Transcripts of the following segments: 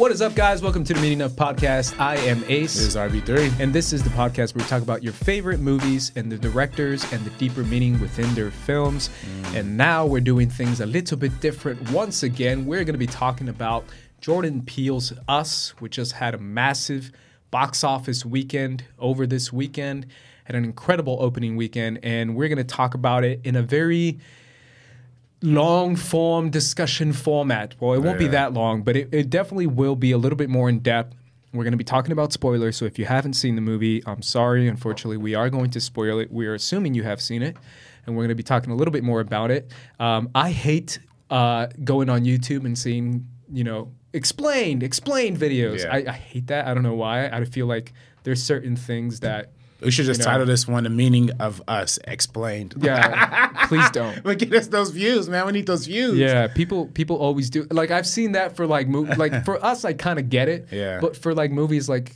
What is up, guys? Welcome to the Meeting Up Podcast. I am Ace. This is RB3. And this is the podcast where we talk about your favorite movies and the directors and the deeper meaning within their films. Mm. And now we're doing things a little bit different. Once again, we're going to be talking about Jordan Peele's Us, which just had a massive box office weekend over this weekend, had an incredible opening weekend. And we're going to talk about it in a very long form discussion format. Well, it won't yeah. be that long, but it, it definitely will be a little bit more in depth. We're going to be talking about spoilers. So if you haven't seen the movie, I'm sorry. Unfortunately, we are going to spoil it. We are assuming you have seen it, and we're going to be talking a little bit more about it. Um, I hate uh, going on YouTube and seeing, you know, explained, explained videos. Yeah. I, I hate that. I don't know why. I feel like there's certain things that we should just you know, title this one "The Meaning of Us Explained." Yeah, please don't. but get us those views, man. We need those views. Yeah, people people always do. Like I've seen that for like mo- like for us, I kind of get it. Yeah. But for like movies like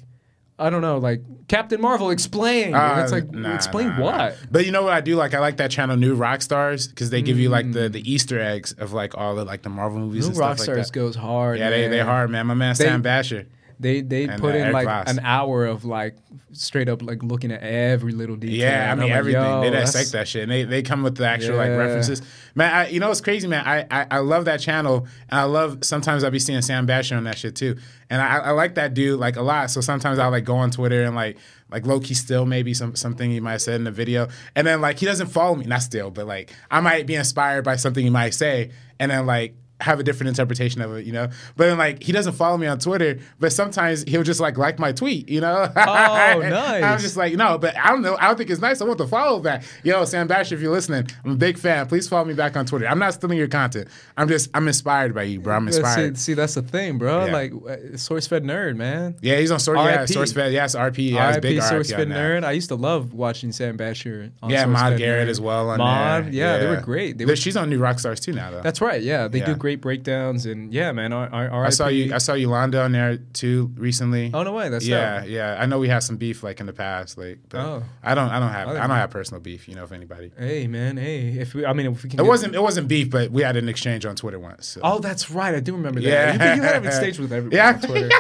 I don't know, like Captain Marvel, explain. Uh, it's like nah, explain nah, what. Nah. But you know what I do? Like I like that channel, New Rockstars because they give mm. you like the the Easter eggs of like all the like the Marvel movies. New Rockstars like that. goes hard. Yeah, man. they they hard, man. My man they, Sam Basher. They they and, put in like an hour of like straight up like looking at every little detail. Yeah, I mean everything. Like, they dissect that shit. And they they come with the actual yeah. like references. Man, I, you know what's crazy, man? I, I, I love that channel, and I love sometimes I'll be seeing Sam Basher on that shit too. And I, I like that dude like a lot. So sometimes I'll like go on Twitter and like like low key still maybe some something he might have said in the video, and then like he doesn't follow me, not still, but like I might be inspired by something he might say, and then like have a different interpretation of it, you know. But then, like, he doesn't follow me on Twitter, but sometimes he'll just like like my tweet, you know. Oh, nice. I'm just like, no, but I don't know. I don't think it's nice. I want to follow that. Yo, Sam Basher, if you're listening, I'm a big fan. Please follow me back on Twitter. I'm not stealing your content. I'm just I'm inspired by you, bro. I'm inspired. See, see that's the thing, bro. Yeah. Like uh, SourceFed nerd, man. Yeah, he's on source. Yeah, SourceFed. Yes, RP. Yeah, RP, big SourceFed nerd. I used to love watching Sam Basher. yeah, Maude Garrett nerd. as well. On Maude, yeah, yeah, they were great. They were, she's on New Rockstars too now, though. That's right. Yeah, they do great breakdowns and yeah, man. R- R- I saw you. I saw Yolanda on there too recently. Oh no way. That's yeah, dope. yeah. I know we had some beef like in the past, like. But oh. I don't. I don't have. I don't have personal beef. You know, if anybody. Hey man. Hey, if we. I mean, if we can. It wasn't. It wasn't beef, but we had an exchange on Twitter once. So. Oh, that's right. I do remember that. Yeah. You, you had an exchange with everyone yeah. on Twitter.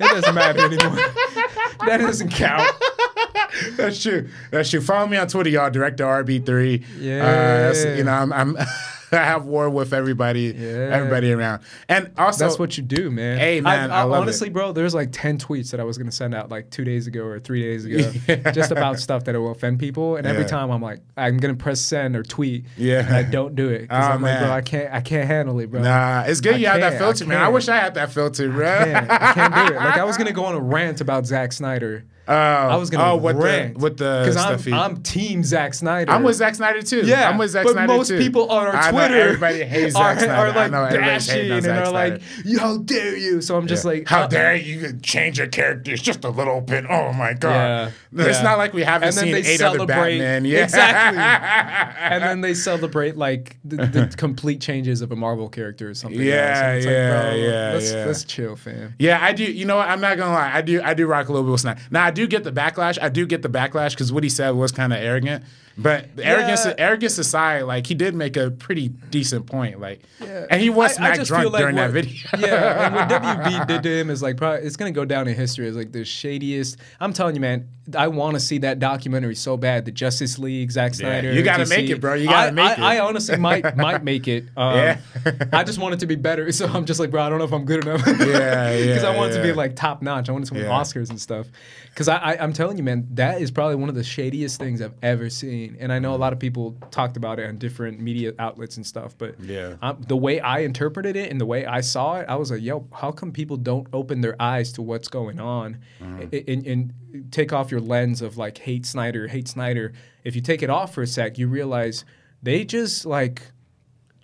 it doesn't matter anymore. that doesn't count. That's true. That's true. Follow me on Twitter, y'all. Director RB3. Yeah. Uh, you know, I'm, I'm I have war with everybody, yeah. everybody around. And also, that's what you do, man. Hey, man, I, I, I honestly, it. bro, there's like ten tweets that I was gonna send out like two days ago or three days ago, yeah. just about stuff that will offend people. And every time I'm like, I'm gonna press send or tweet, yeah, and I don't do it because oh, I'm man. like, bro, I can't, I can't handle it, bro. Nah, it's good I you have that filter, man. I wish I had that filter, bro. I can't, I can't do it. Like I was gonna go on a rant about Zack Snyder. Uh, I was gonna oh, with rant the, with the because I'm, I'm Team Zack Snyder. I'm with Zack Snyder too. Yeah, I'm with Zack but Snyder most too. people on our Twitter, everybody hates Zack Snyder. Are like bashing and are like, "How dare you?" So I'm just yeah. like, "How uh, dare you change your characters just a little bit?" Oh my god! Yeah, it's yeah. not like we haven't seen eight other Batman. Yeah, exactly. and then they celebrate like the, the, complete changes of a Marvel character or something. Yeah, yeah, like, bro, yeah, let's, yeah. Let's chill, fam. Yeah, I do. You know what? I'm not gonna lie. I do. I do rock a little bit with Snyder. Now I do get the backlash. I do get the backlash because what he said was kind of arrogant. But yeah. arrogance, arrogance aside, like he did make a pretty decent point. Like, yeah. and he was smack drunk like during what, that video. yeah, and what WB did to him is like probably it's gonna go down in history as like the shadiest. I'm telling you, man, I want to see that documentary so bad. The Justice League, Zack Snyder. Yeah, you gotta DC. make it, bro. You gotta I, make I, it. I honestly might might make it. Um, yeah. I just want it to be better. So I'm just like, bro, I don't know if I'm good enough. yeah, yeah. Because I want it to be like top notch. I want it to win Oscars and stuff. Because I, I I'm telling you, man, that is probably one of the shadiest things I've ever seen. And I know a lot of people talked about it on different media outlets and stuff. But yeah, um, the way I interpreted it and the way I saw it, I was like, yo, how come people don't open their eyes to what's going on mm-hmm. and, and take off your lens of like hate Snyder, hate Snyder? If you take it off for a sec, you realize they just like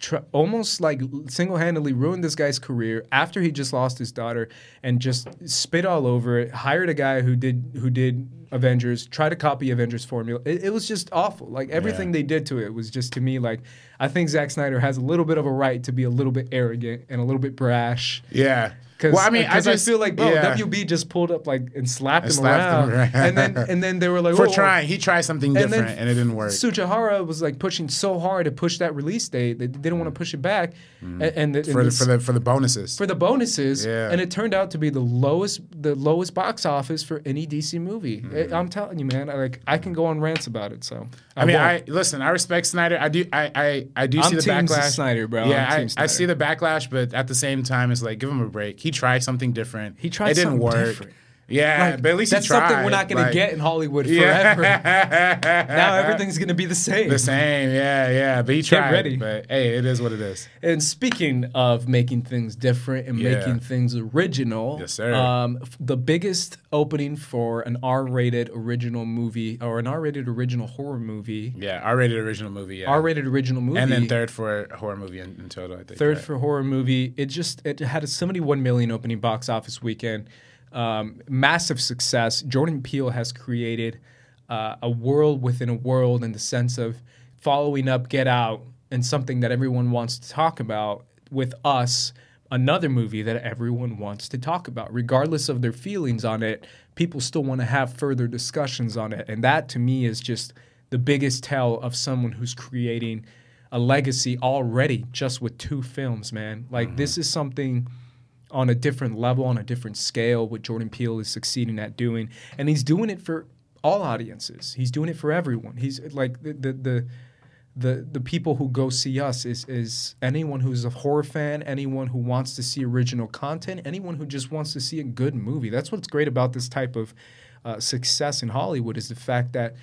tr- almost like single-handedly ruined this guy's career after he just lost his daughter and just spit all over it hired a guy who did who did avengers tried to copy avengers formula. It, it was just awful. Like everything yeah. they did to it was just to me like i think Zack snyder has a little bit of a right to be a little bit arrogant and a little bit brash. Yeah Well, I mean, I just I feel like bro, yeah. WB just pulled up like and slapped, and him, slapped around. him, around, and then and then they were like for oh, trying. He tried something different, and, and, it didn't work. Tsujihara was like pushing so hard to push that release date. They didn't want to push it back, mm. and, and, the, for, and the, for the for the bonuses. For the bonuses, yeah. And it turned out to be the lowest the lowest box office for any DC movie. Mm. I'm telling you, man. I, like I can go on rants about it. So I, I mean, I listen. I respect Snyder. I do. I I, I do I'm see the backlash. Snyder, bro. Yeah, I, I see the backlash, but at the same time, it's like give him a break. He tried something different. He tried. It didn't work. Different. Yeah, like, but at least that's something we're not going like, to get in Hollywood forever. Yeah. now everything's going to be the same. The same, yeah, yeah. But he tried. Get ready. But hey, it is what it is. And speaking of making things different and yeah. making things original, yes, sir. Um, the biggest opening for an R-rated original movie or an R-rated original horror movie. Yeah, R-rated original movie. Yeah. R-rated original movie. And then third for horror movie in, in total. I think. Third right? for horror movie. It just it had a 71 million opening box office weekend um, massive success. Jordan Peele has created uh, a world within a world in the sense of following up Get Out and something that everyone wants to talk about with us another movie that everyone wants to talk about regardless of their feelings on it people still want to have further discussions on it and that to me is just the biggest tell of someone who's creating a legacy already just with two films man like mm-hmm. this is something on a different level, on a different scale, what Jordan Peele is succeeding at doing, and he's doing it for all audiences. He's doing it for everyone. He's like the the the the, the people who go see us is is anyone who's a horror fan, anyone who wants to see original content, anyone who just wants to see a good movie. That's what's great about this type of uh, success in Hollywood is the fact that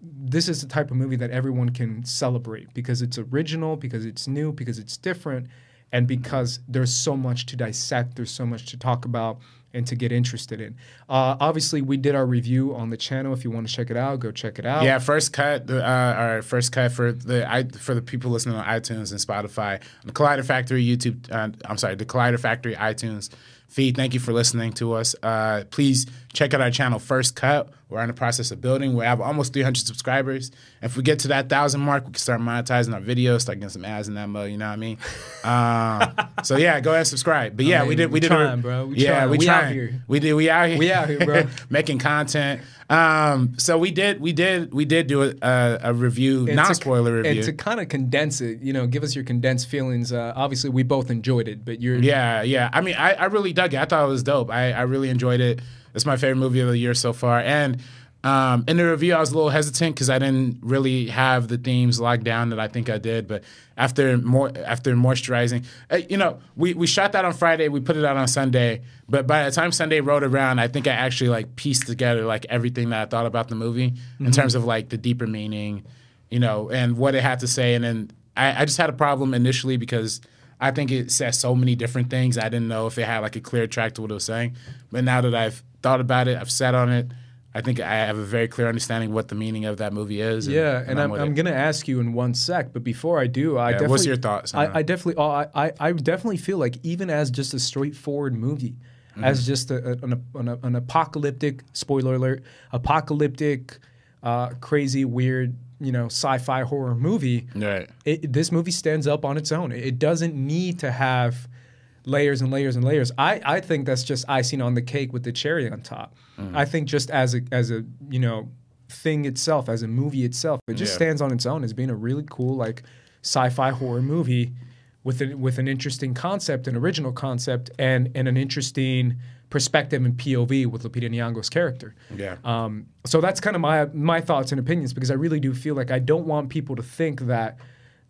this is the type of movie that everyone can celebrate because it's original, because it's new, because it's different, and because there's so much to dissect, there's so much to talk about and to get interested in. Uh, obviously, we did our review on the channel. If you want to check it out, go check it out. Yeah, first cut. Uh, our first cut for the I, for the people listening on iTunes and Spotify, the Collider Factory YouTube. Uh, I'm sorry, the Collider Factory iTunes feed. Thank you for listening to us. Uh, please check out our channel, First Cut. We're in the process of building. We have almost 300 subscribers. If we get to that thousand mark, we can start monetizing our videos, start getting some ads in that mode. You know what I mean? Um, so yeah, go ahead and subscribe. But yeah, I mean, we did. We, we did. Trying, bro. We yeah, trying. we, we trying. out here. We did. We out here. We out here, bro. making content. Um, so we did, we did, we did do a, a review, non spoiler review, and to kind of condense it, you know, give us your condensed feelings. Uh, obviously, we both enjoyed it, but you're yeah, yeah. I mean, I, I really dug it. I thought it was dope. I, I really enjoyed it. It's my favorite movie of the year so far, and um, in the review, I was a little hesitant because I didn't really have the themes locked down that I think I did. But after more after moisturizing, uh, you know, we, we shot that on Friday. We put it out on Sunday. But by the time Sunday rolled around, I think I actually like pieced together like everything that I thought about the movie mm-hmm. in terms of like the deeper meaning, you know, and what it had to say. And then I, I just had a problem initially because I think it says so many different things. I didn't know if it had like a clear track to what it was saying. But now that I've thought about it, I've sat on it I think I have a very clear understanding what the meaning of that movie is. And, yeah, and, and I'm, I'm, I'm going to ask you in one sec, but before I do, I yeah, definitely. What's your thoughts? I, I, definitely, oh, I, I definitely feel like even as just a straightforward movie, mm-hmm. as just a, an, an, an, apocalyptic spoiler alert, apocalyptic, uh, crazy, weird, you know, sci-fi horror movie. Right. It, this movie stands up on its own. It doesn't need to have layers and layers and layers. I, I think that's just icing on the cake with the cherry on top. Mm. I think just as a as a you know thing itself, as a movie itself, it just yeah. stands on its own as being a really cool like sci-fi horror movie with a, with an interesting concept, an original concept, and and an interesting perspective and POV with Lupita Nyong'o's character. Yeah. Um, so that's kind of my my thoughts and opinions because I really do feel like I don't want people to think that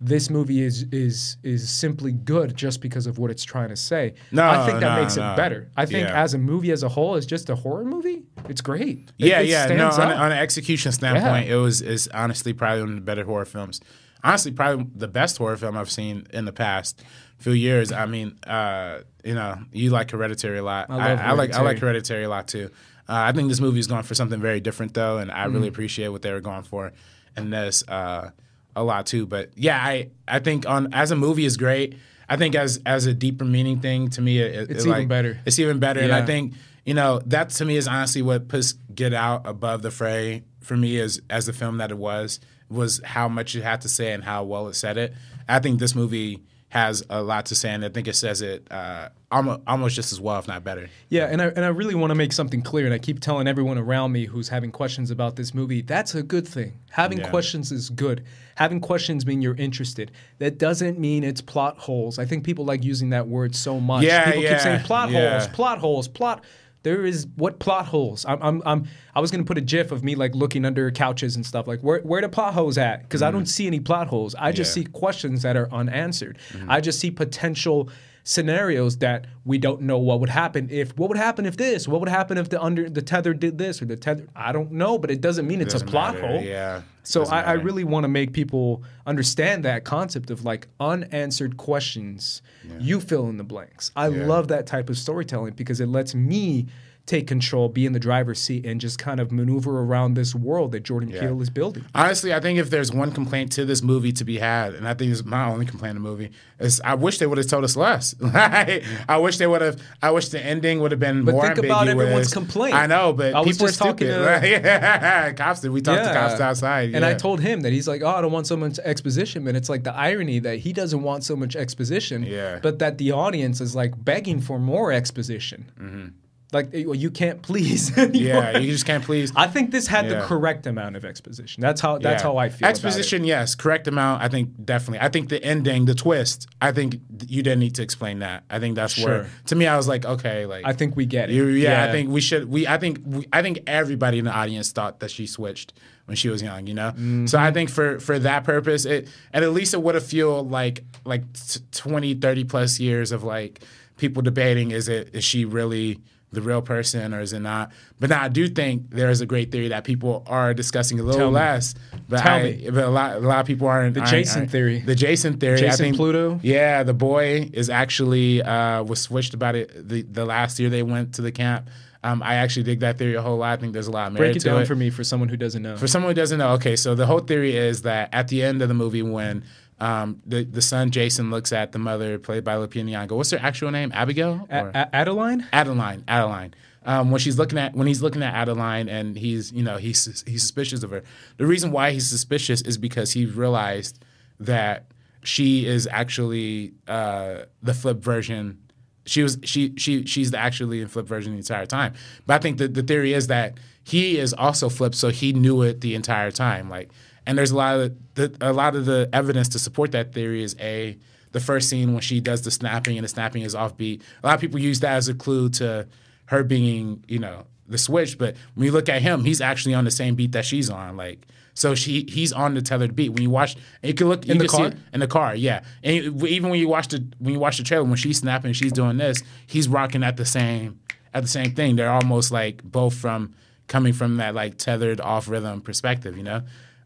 this movie is is is simply good just because of what it's trying to say. No, I think that no, makes no. it better. I think yeah. as a movie as a whole, as just a horror movie, it's great. Yeah, it, it yeah. No, on, on, an execution standpoint, yeah. it was is honestly probably one of the better horror films. Honestly, probably the best horror film I've seen in the past few years. I mean, uh, you know, you like Hereditary a lot. I, I, I like I like Hereditary a lot too. Uh, I think this movie is going for something very different though, and I mm. really appreciate what they were going for in this. Uh, a lot too. But yeah, I I think on as a movie is great. I think as as a deeper meaning thing to me, it, it's it, even like, better. It's even better, yeah. and I think you know that to me is honestly what puts Get Out above the fray for me as as the film that it was was how much it had to say and how well it said it. I think this movie has a lot to say, and I think it says it uh, almost, almost just as well, if not better. Yeah, and I and I really want to make something clear, and I keep telling everyone around me who's having questions about this movie, that's a good thing. Having yeah. questions is good. Having questions mean you're interested. That doesn't mean it's plot holes. I think people like using that word so much. Yeah, people yeah, keep saying plot yeah. holes, plot holes, plot there is what plot holes. I'm, I'm, I'm I was gonna put a GIF of me like looking under couches and stuff. Like where where the plot holes at? Because mm-hmm. I don't see any plot holes. I just yeah. see questions that are unanswered. Mm-hmm. I just see potential scenarios that we don't know what would happen if what would happen if this what would happen if the under the tether did this or the tether i don't know but it doesn't mean it it's a plot matter. hole yeah so I, I, really want to make people understand that concept of like unanswered questions yeah. you fill in the blanks i yeah. love that type of storytelling because it lets me take control, be in the driver's seat, and just kind of maneuver around this world that Jordan yeah. Peele is building. Honestly, I think if there's one complaint to this movie to be had, and I think it's my only complaint in the movie, is I wish they would have told us less. I wish they would have. I wish the ending would have been but more. But think about everyone's complaint. I know, but I people are stupid. To, cops did. We talked yeah. to cops outside, yeah. and I told him that he's like, "Oh, I don't want so much exposition." But it's like the irony that he doesn't want so much exposition, yeah. but that the audience is like begging for more exposition. Mm-hmm. Like eh, you can't please. yeah, you just can't please. I think this had yeah. the correct amount of exposition. That's how. That's yeah. how I feel. Exposition, yes, correct amount. I think definitely. I think the ending, the twist. I think you didn't need to explain that. I think that's sure. where. To me, I was like, okay, like I think we get it. You, yeah, yeah, I think we should. We. I think. We, I think everybody in the audience thought that she switched when she was young. You know. Mm-hmm. So I think for for that purpose, it and at least it would have feel like like t- 20, 30 plus years of like people debating is it is she really the real person or is it not? But now I do think there is a great theory that people are discussing a little Tell less. But, Tell I, me. but a lot a lot of people aren't the aren't, Jason aren't, theory. The Jason theory. Jason I think, Pluto. Yeah, the boy is actually uh, was switched about it the, the last year they went to the camp. Um, I actually dig that theory a whole lot. I think there's a lot of merit Break it to down it. for me for someone who doesn't know. For someone who doesn't know, okay, so the whole theory is that at the end of the movie when um, the the son Jason looks at the mother played by Lupita Nyong'o. What's her actual name? Abigail? A- a- Adeline. Adeline. Adeline um, when she's looking at when he's looking at Adeline and he's you know he's he's suspicious of her. The reason why he's suspicious is because he realized that she is actually uh, the flip version. She was she she she's the actually in flip version the entire time. But I think that the theory is that he is also flipped, so he knew it the entire time. Like, and there's a lot of the, a lot of the evidence to support that theory is a the first scene when she does the snapping and the snapping is offbeat. A lot of people use that as a clue to her being, you know, the switch. But when you look at him, he's actually on the same beat that she's on. Like, so she he's on the tethered beat. When you watch, you can look in the car. in the car, yeah. And even when you watch the when you watch the trailer, when she's snapping, she's doing this. He's rocking at the same at the same thing. They're almost like both from coming from that like tethered off rhythm perspective, you know.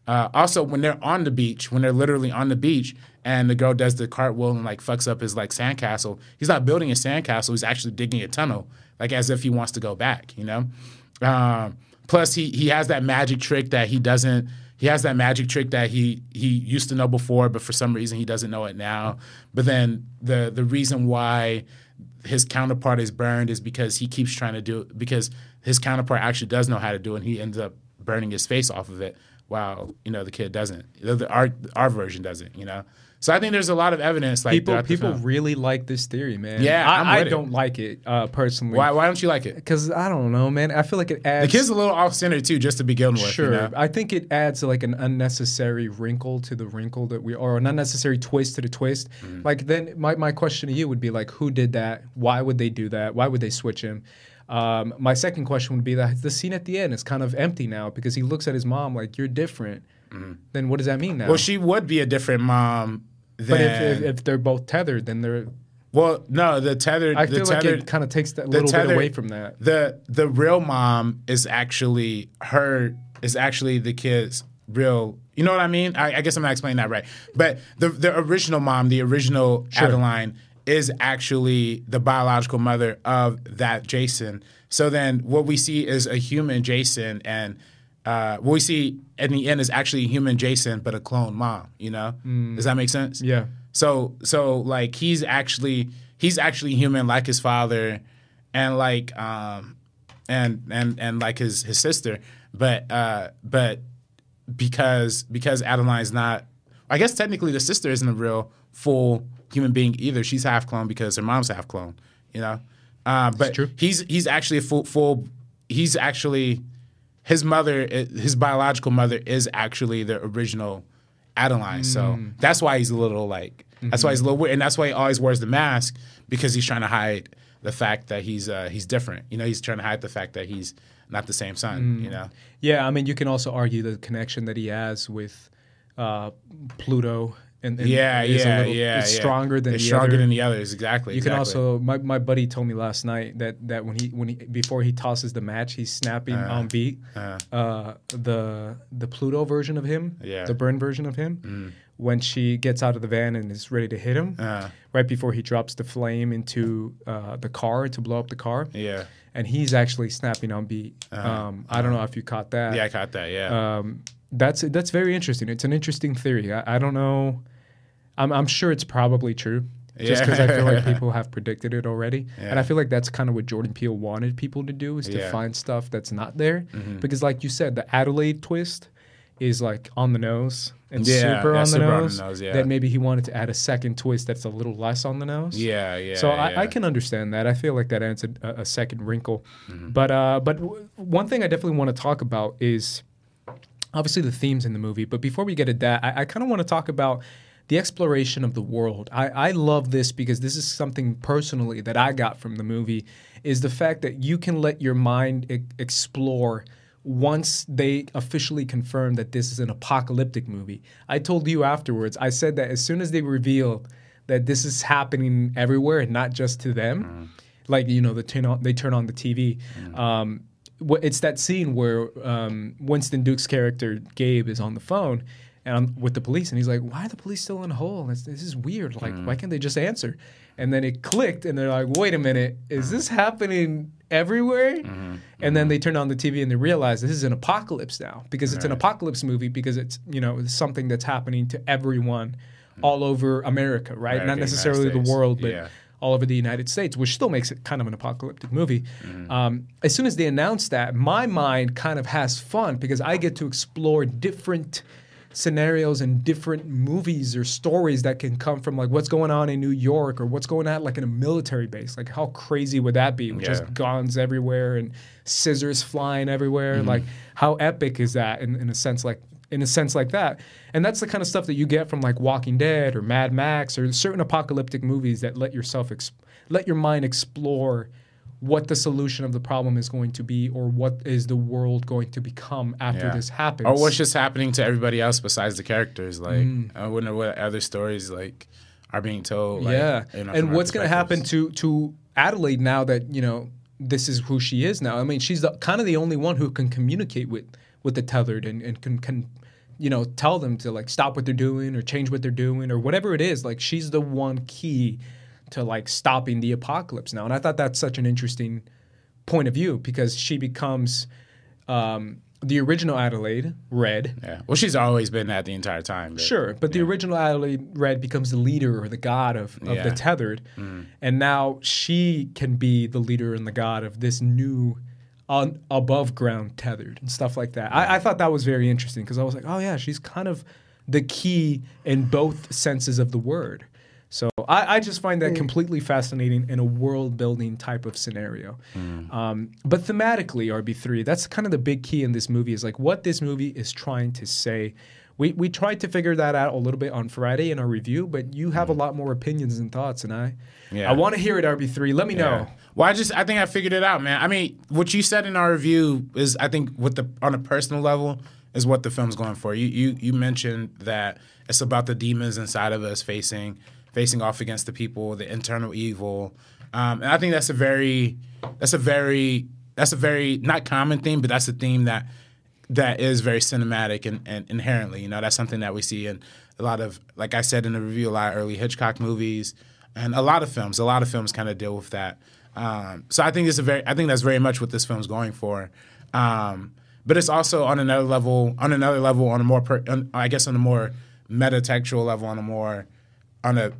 Uh, also, when they're on the beach, when they're literally on the beach, and the girl does the cartwheel and like fucks up his like sandcastle, he's not building a sandcastle. He's actually digging a tunnel like as if he wants to go back, you know. Um, plus, he he has that magic trick that he doesn't. He has that magic trick that he he used to know before, but for some reason he doesn't know it now. But then the the reason why his counterpart is burned is because he keeps trying to do it because his counterpart actually does know how to do it and he ends up burning his face off of it while you know the kid doesn't the, our our version doesn't you know so I think there's a lot of evidence. Like people, people really like this theory, man. Yeah, I, I don't like it uh, personally. Why? Why don't you like it? Because I don't know, man. I feel like it adds. The kid's a little off center too, just to begin with. Sure, you know? I think it adds like an unnecessary wrinkle to the wrinkle that we, or an unnecessary twist to the twist. Mm-hmm. Like then, my my question to you would be like, who did that? Why would they do that? Why would they switch him? Um, my second question would be that the scene at the end is kind of empty now because he looks at his mom like you're different. Mm-hmm. Then what does that mean now? Well, she would be a different mom but if, if, if they're both tethered, then they're well, no, the tethered. I feel the like it kind of takes that little tethered, bit away from that. The the real mom is actually her is actually the kid's real. You know what I mean? I, I guess I'm not explaining that right. But the the original mom, the original sure. Adeline, is actually the biological mother of that Jason. So then, what we see is a human Jason, and uh, what we see in the end is actually human Jason, but a clone mom. You know, mm. does that make sense? Yeah. So so like he's actually he's actually human like his father, and like um and and and like his his sister, but uh but because because Adeline's not, I guess technically the sister isn't a real full human being either. She's half clone because her mom's half clone. You know, uh, but he's he's actually a full full. He's actually his mother, his biological mother, is actually the original Adeline. Mm. So that's why he's a little like. Mm-hmm. That's why he's a little weird, and that's why he always wears the mask because he's trying to hide the fact that he's uh, he's different. You know, he's trying to hide the fact that he's not the same son. Mm. You know. Yeah, I mean, you can also argue the connection that he has with uh, Pluto and, and yeah, yeah, little, yeah, it's stronger than it's the stronger other. than the others. Exactly. You exactly. can also. My, my buddy told me last night that that when he when he before he tosses the match, he's snapping uh, on beat. Uh, uh, the the Pluto version of him, yeah, the burn version of him. Mm. When she gets out of the van and is ready to hit him, uh. right before he drops the flame into uh, the car to blow up the car, yeah, and he's actually snapping on beat. Uh-huh. Um, I don't know if you caught that. Yeah, I caught that. Yeah. Um, that's that's very interesting. It's an interesting theory. I, I don't know. I'm, I'm sure it's probably true. Just because yeah. I feel like people have predicted it already, yeah. and I feel like that's kind of what Jordan Peele wanted people to do is to yeah. find stuff that's not there. Mm-hmm. Because, like you said, the Adelaide twist is like on the nose and super, on the, super nose, on the nose. That maybe he wanted to add a second twist that's a little less on the nose. Yeah, yeah. So I, I, can understand that. I feel like that adds a, a second wrinkle. Mm-hmm. But uh, but w- one thing I definitely want to talk about is obviously the themes in the movie. But before we get at that, I, I kind of want to talk about the exploration of the world. I, I love this because this is something personally that I got from the movie is the fact that you can let your mind e- explore once they officially confirm that this is an apocalyptic movie. I told you afterwards, I said that as soon as they revealed that this is happening everywhere and not just to them, mm. like, you know, the turn on, they turn on the TV. Mm. Um, it's that scene where um, Winston Duke's character Gabe is on the phone and I'm with the police, and he's like, "Why are the police still in the hole? This, this is weird. Like, mm. why can't they just answer?" And then it clicked, and they're like, "Wait a minute, is this happening everywhere?" Mm-hmm. And mm-hmm. then they turn on the TV and they realize this is an apocalypse now because it's right. an apocalypse movie because it's you know something that's happening to everyone mm. all over America, right? America, Not necessarily the world, but. Yeah all over the United States, which still makes it kind of an apocalyptic movie. Mm-hmm. Um, as soon as they announce that, my mind kind of has fun because I get to explore different scenarios and different movies or stories that can come from like what's going on in New York or what's going on like in a military base. Like how crazy would that be? With yeah. just guns everywhere and scissors flying everywhere. Mm-hmm. Like how epic is that in, in a sense like in a sense like that. And that's the kind of stuff that you get from like Walking Dead or Mad Max or certain apocalyptic movies that let yourself let your mind explore what the solution of the problem is going to be or what is the world going to become after yeah. this happens or what's just happening to everybody else besides the characters like mm. i wonder what other stories like are being told like, yeah you know, and what's going to happen to to adelaide now that you know this is who she is now i mean she's the, kind of the only one who can communicate with with the tethered and, and can, can you know tell them to like stop what they're doing or change what they're doing or whatever it is like she's the one key to like stopping the apocalypse now. And I thought that's such an interesting point of view because she becomes um, the original Adelaide Red. Yeah. Well, she's always been that the entire time. But, sure, but yeah. the original Adelaide Red becomes the leader or the god of, of yeah. the tethered, mm. and now she can be the leader and the god of this new. On above ground tethered and stuff like that. I, I thought that was very interesting because I was like, oh yeah, she's kind of the key in both senses of the word. So I, I just find that mm. completely fascinating in a world building type of scenario. Mm. Um, but thematically, RB3, that's kind of the big key in this movie is like what this movie is trying to say. We, we tried to figure that out a little bit on Friday in our review, but you have mm. a lot more opinions and thoughts, and I yeah. I want to hear it, RB3. Let me yeah. know. Well, I just I think I figured it out, man. I mean, what you said in our review is I think with the on a personal level is what the film's going for. You you you mentioned that it's about the demons inside of us facing facing off against the people, the internal evil. Um, and I think that's a very that's a very that's a very not common theme, but that's a theme that that is very cinematic and, and inherently. You know, that's something that we see in a lot of, like I said in the review, a lot of early Hitchcock movies and a lot of films. A lot of films kind of deal with that. Um, so I think it's a very, I think that's very much what this film's going for. Um, but it's also on another level, on another level, on a more, per, on, I guess, on a more metatextual level, on a more on a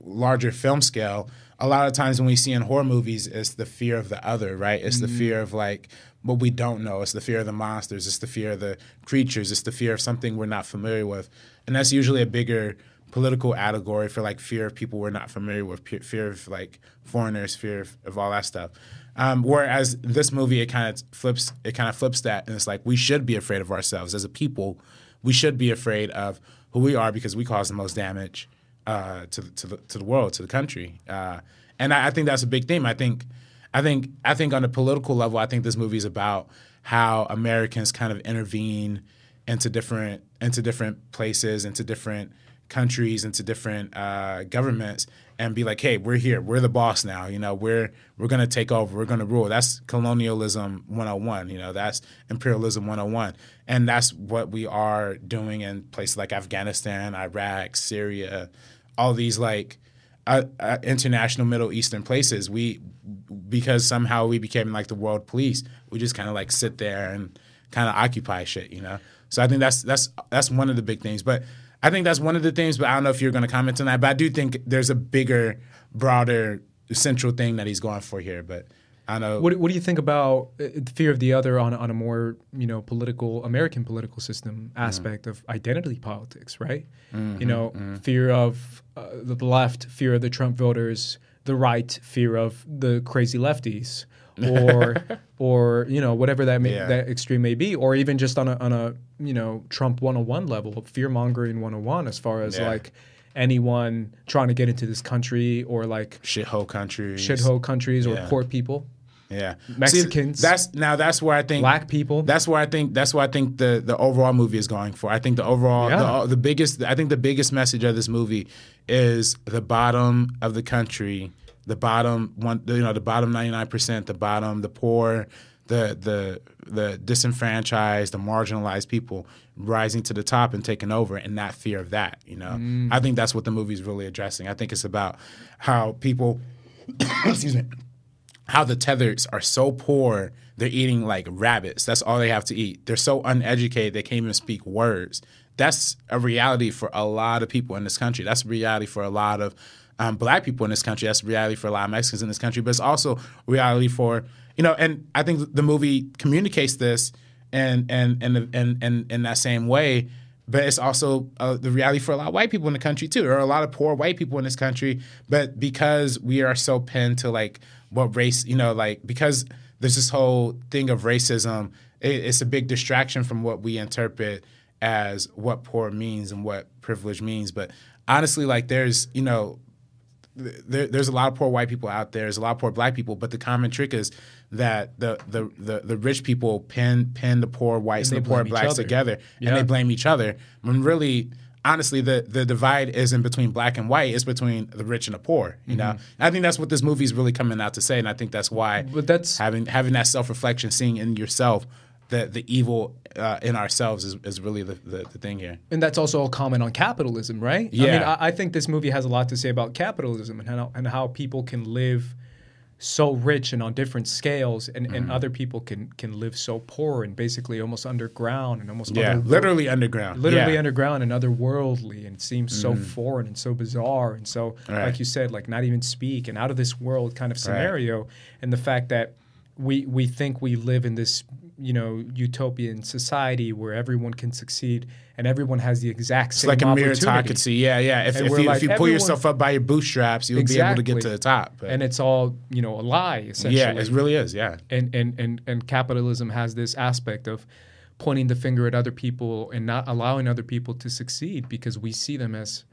larger film scale, a lot of times when we see in horror movies, it's the fear of the other, right? It's mm-hmm. the fear of like what we don't know. It's the fear of the monsters. It's the fear of the creatures. It's the fear of something we're not familiar with, and that's usually a bigger political allegory for like fear of people we're not familiar with, fear of like foreigners, fear of, of all that stuff. Um, whereas this movie, it kind of flips, it kind of flips that, and it's like we should be afraid of ourselves as a people. We should be afraid of who we are because we cause the most damage uh, to to the, to the world, to the country. Uh, and I, I, think that's a big theme. I think, I think, I think on a political level, I think this movie is about how Americans kind of intervene into different into different places, into different countries, into different uh, governments, and be like, "Hey, we're here. We're the boss now. You know, we're we're gonna take over. We're gonna rule." That's colonialism 101. You know, that's imperialism 101, and that's what we are doing in places like Afghanistan, Iraq, Syria, all these like uh, uh, international Middle Eastern places. We because somehow we became like the world police. We just kind of like sit there and kind of occupy shit. You know. So I think that's that's that's one of the big things, but. I think that's one of the things, but I don't know if you're going to comment on that. But I do think there's a bigger, broader, central thing that he's going for here. But I don't know. What, what do you think about uh, fear of the other on, on a more you know political American political system mm-hmm. aspect mm-hmm. of identity politics, right? Mm-hmm, you know, mm-hmm. fear of uh, the left, fear of the Trump voters, the right, fear of the crazy lefties, or or you know whatever that may, yeah. that extreme may be, or even just on a on a you know Trump 101 level, fear mongering 101 as far as yeah. like anyone trying to get into this country or like shithole countries, shithole countries yeah. or poor people. Yeah, Mexicans. See, that's now that's where I think black people. That's where I think that's where I think the the overall movie is going for. I think the overall yeah. the, the biggest I think the biggest message of this movie is the bottom of the country the bottom one, you know, the bottom ninety nine percent, the bottom, the poor, the the the disenfranchised, the marginalized people rising to the top and taking over, and not fear of that. You know, mm. I think that's what the movie's really addressing. I think it's about how people, excuse me, how the tethers are so poor they're eating like rabbits. That's all they have to eat. They're so uneducated they can't even speak words. That's a reality for a lot of people in this country. That's a reality for a lot of um, black people in this country. That's a reality for a lot of Mexicans in this country, but it's also reality for you know. And I think the movie communicates this and and and and and in that same way. But it's also uh, the reality for a lot of white people in the country too. There are a lot of poor white people in this country, but because we are so pinned to like what race, you know, like because there's this whole thing of racism, it, it's a big distraction from what we interpret as what poor means and what privilege means. But honestly, like there's, you know, there, there's a lot of poor white people out there. There's a lot of poor black people, but the common trick is that the the the, the rich people pin pin the poor whites and, and the poor blacks together, yeah. and they blame each other. When really, honestly, the the divide isn't between black and white; it's between the rich and the poor. You mm-hmm. know, I think that's what this movie is really coming out to say, and I think that's why. But that's having having that self reflection, seeing in yourself the the evil uh, in ourselves is, is really the, the, the, thing here. And that's also a comment on capitalism, right? Yeah. I mean, I, I, think this movie has a lot to say about capitalism and how, and how people can live so rich and on different scales, and, mm. and other people can can live so poor and basically almost underground and almost yeah, other, literally underground, literally yeah. underground and otherworldly, and it seems mm. so foreign and so bizarre and so right. like you said, like not even speak and out of this world kind of scenario, right. and the fact that we we think we live in this you know utopian society where everyone can succeed and everyone has the exact same. it's like a meritocracy yeah yeah if, if you, like, if you pull yourself up by your bootstraps you'll exactly. be able to get to the top but. and it's all you know a lie essentially yeah it really is yeah and and and, and capitalism has this aspect of pointing the finger at other people and not allowing other people to succeed because we see them as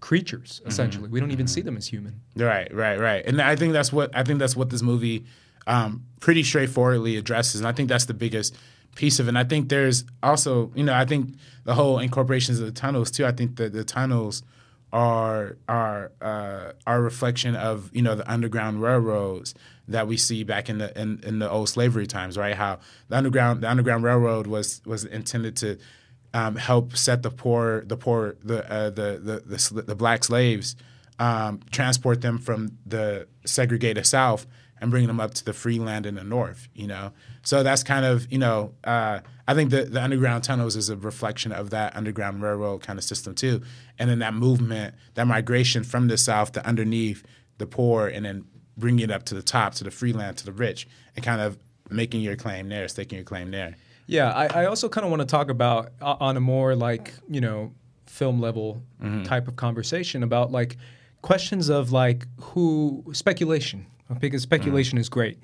creatures mm-hmm. essentially mm-hmm. we don't even mm-hmm. see them as human right right right and i think that's what i think that's what this movie um, pretty straightforwardly addresses. And I think that's the biggest piece of it. And I think there's also, you know, I think the whole incorporations of the tunnels too. I think that the tunnels are are uh, are a reflection of you know the underground railroads that we see back in the in, in the old slavery times, right? How the underground the underground railroad was was intended to um, help set the poor the poor the uh, the, the, the the black slaves um, transport them from the segregated South and bringing them up to the free land in the north, you know? So that's kind of, you know, uh, I think the, the underground tunnels is a reflection of that underground railroad kind of system too. And then that movement, that migration from the south to underneath the poor and then bringing it up to the top, to the free land, to the rich, and kind of making your claim there, staking your claim there. Yeah, I, I also kind of want to talk about uh, on a more like, you know, film level mm-hmm. type of conversation about like questions of like who speculation because speculation mm. is great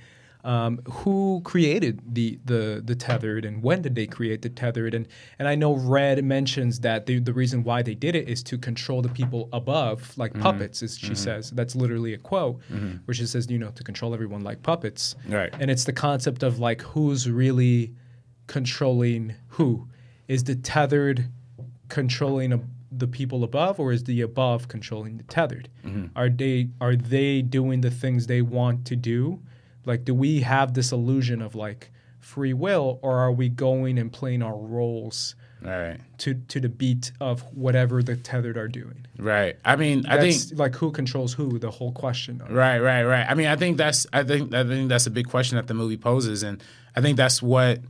um, who created the, the the tethered and when did they create the tethered and and I know Red mentions that the, the reason why they did it is to control the people above like mm-hmm. puppets as she mm-hmm. says that's literally a quote mm-hmm. where she says you know to control everyone like puppets right and it's the concept of like who's really controlling who is the tethered controlling a, the people above or is the above controlling the tethered mm-hmm. are they are they doing the things they want to do like, do we have this illusion of like free will, or are we going and playing our roles? Right. To to the beat of whatever the tethered are doing. Right. I mean, that's I think like who controls who. The whole question. right. Right. Right. I mean, I think that's I think I think that's a big question that the movie poses, and I think that's what.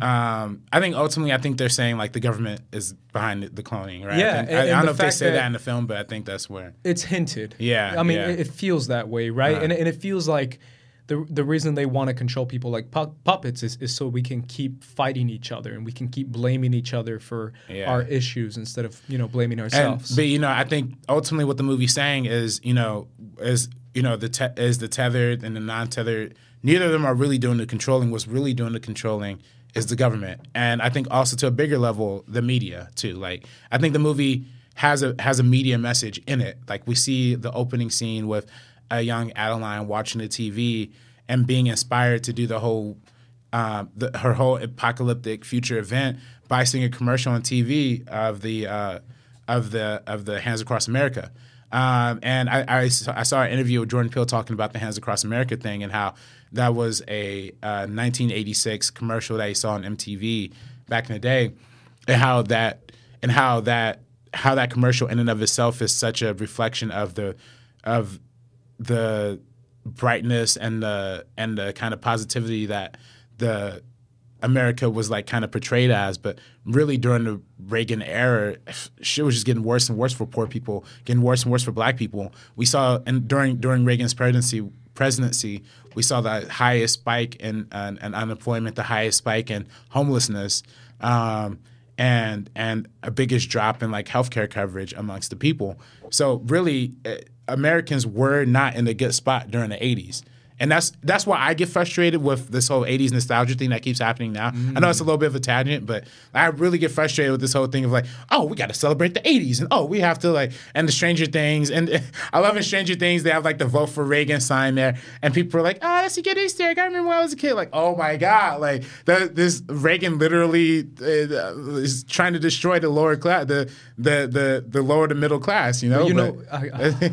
Um, I think ultimately, I think they're saying like the government is behind the, cloning, right? Yeah, I, think, and, I, I don't know if they say that, that, in the film, but I think that's where it's hinted. Yeah, I mean, yeah. It, it, feels that way, right? Uh-huh. And and it feels like the the reason they want to control people like pu- puppets is, is so we can keep fighting each other and we can keep blaming each other for yeah. our issues instead of you know blaming ourselves. And, but you know, I think ultimately what the movie's saying is you know is you know the te- is the tethered and the non-tethered. Neither of them are really doing the controlling. What's really doing the controlling is the government, and I think also to a bigger level, the media too. Like I think the movie has a has a media message in it. Like we see the opening scene with a young Adeline watching the TV and being inspired to do the whole uh, the, her whole apocalyptic future event by seeing a commercial on TV of the uh, of the of the Hands Across America. Um, and I, I, I, saw an interview with Jordan Peele talking about the Hands Across America thing and how that was a uh, 1986 commercial that he saw on MTV back in the day, and how that and how that how that commercial in and of itself is such a reflection of the of the brightness and the and the kind of positivity that the America was like kind of portrayed as, but really during the Reagan era, shit was just getting worse and worse for poor people, getting worse and worse for black people. We saw and during during Reagan's presidency presidency, we saw the highest spike in, in, in unemployment, the highest spike in homelessness, um, and and a biggest drop in like healthcare coverage amongst the people. So really. It, Americans were not in a good spot during the 80s. And that's that's why I get frustrated with this whole 80s nostalgia thing that keeps happening now. Mm. I know it's a little bit of a tangent, but I really get frustrated with this whole thing of like, oh, we got to celebrate the 80s and oh, we have to like and the Stranger Things and I love in Stranger Things they have like the vote for Reagan sign there and people are like, oh, that's a good Easter egg. I remember when I was a kid. Like, oh my god, like the, this Reagan literally uh, is trying to destroy the lower class, the the the the lower to middle class. You know, well, you but, know,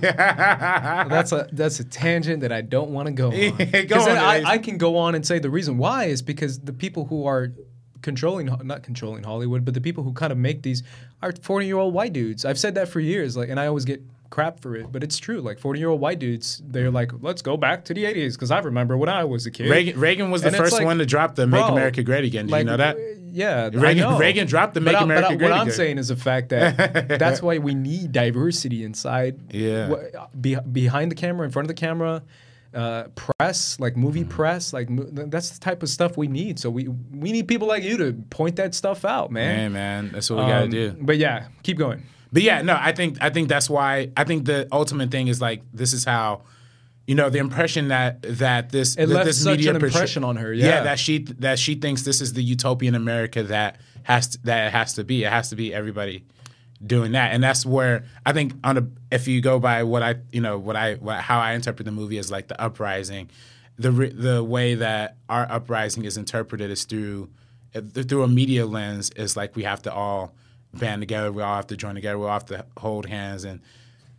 that's a that's a tangent that I don't want to go go on, I, I, can go on and say the reason why is because the people who are controlling, not controlling Hollywood, but the people who kind of make these are 40 year old white dudes. I've said that for years, like, and I always get crap for it, but it's true. Like 40 year old white dudes, they're like, let's go back to the 80s because I remember when I was a kid. Reagan, Reagan was the and first like, one to drop the Make bro, America Great Again. Did like, you know that? Yeah, Reagan, Reagan dropped the Make but America I, Great What I'm saying is the fact that that's why we need diversity inside. Yeah. Be, behind the camera, in front of the camera uh, press, like movie mm-hmm. press, like that's the type of stuff we need. So we we need people like you to point that stuff out, man. Yeah, man, that's what we um, gotta do. But yeah, keep going. But yeah, no, I think I think that's why I think the ultimate thing is like this is how. You know the impression that that this it that left this media impression on her. Yeah. yeah, that she that she thinks this is the utopian America that has to, that it has to be. It has to be everybody doing that, and that's where I think on a if you go by what I you know what I what, how I interpret the movie is like the uprising, the the way that our uprising is interpreted is through through a media lens is like we have to all band together, we all have to join together, we all have to hold hands and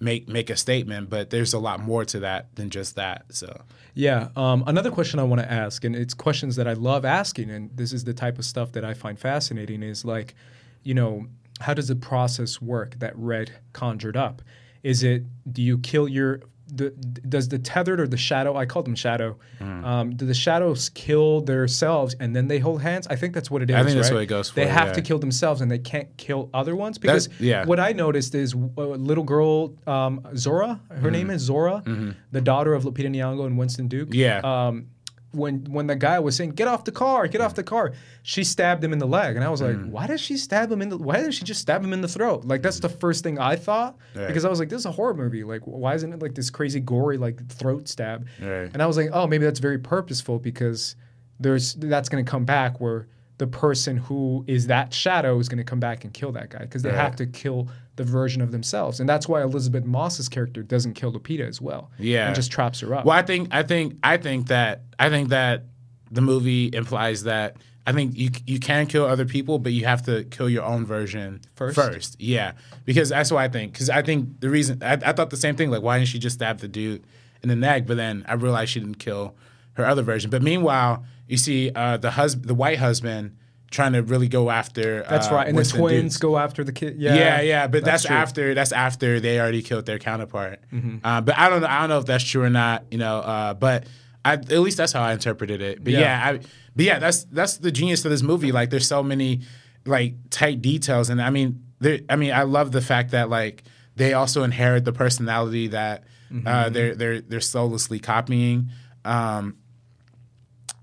make make a statement. But there's a lot more to that than just that. So yeah, um, another question I want to ask, and it's questions that I love asking, and this is the type of stuff that I find fascinating, is like, you know how does the process work that Red conjured up? Is it do you kill your the, does the tethered or the shadow I call them shadow mm. um, do the shadows kill themselves and then they hold hands I think that's what it is I think that's right? what it goes for they have yeah. to kill themselves and they can't kill other ones because yeah. what I noticed is a little girl um, Zora her mm. name is Zora mm-hmm. the daughter of Lupita Nyong'o and Winston Duke yeah um, when when the guy was saying get off the car get off the car she stabbed him in the leg and i was like Mm. why did she stab him in the why didn't she just stab him in the throat like that's the first thing i thought Right. because i was like this is a horror movie like why isn't it like this crazy gory like throat stab Right. and i was like oh maybe that's very purposeful because there's that's going to come back where the person who is that shadow is going to come back and kill that guy because they Right. have to kill the version of themselves and that's why elisabeth moss's character doesn't kill lupita as well Yeah. and just traps her up Well, I think I think I think that I think that the movie implies that I think you you can kill other people, but you have to kill your own version First? First, yeah, because that's what I think. Because I think the reason I, I thought the same thing. Like, why didn't she just stab the dude in the neck? But then I realized she didn't kill her other version. But meanwhile, you see uh, the husband, the white husband, trying to really go after. That's uh, right. And the twins Dukes. go after the kid. Yeah, Yeah, yeah, but that's, true. after that's after they already killed their counterpart. Mm-hmm. Uh, but I don't know. I don't know if that's true or not. You know, uh, but I, at least that's how I interpreted it. But Yeah. yeah, I, but yeah, that's that's the genius of this movie. Like, there's so many like tight details, and I mean, there. I mean, I love the fact that like they also inherit the personality that Mm-hmm. uh, they're they're they're soullessly copying. Um,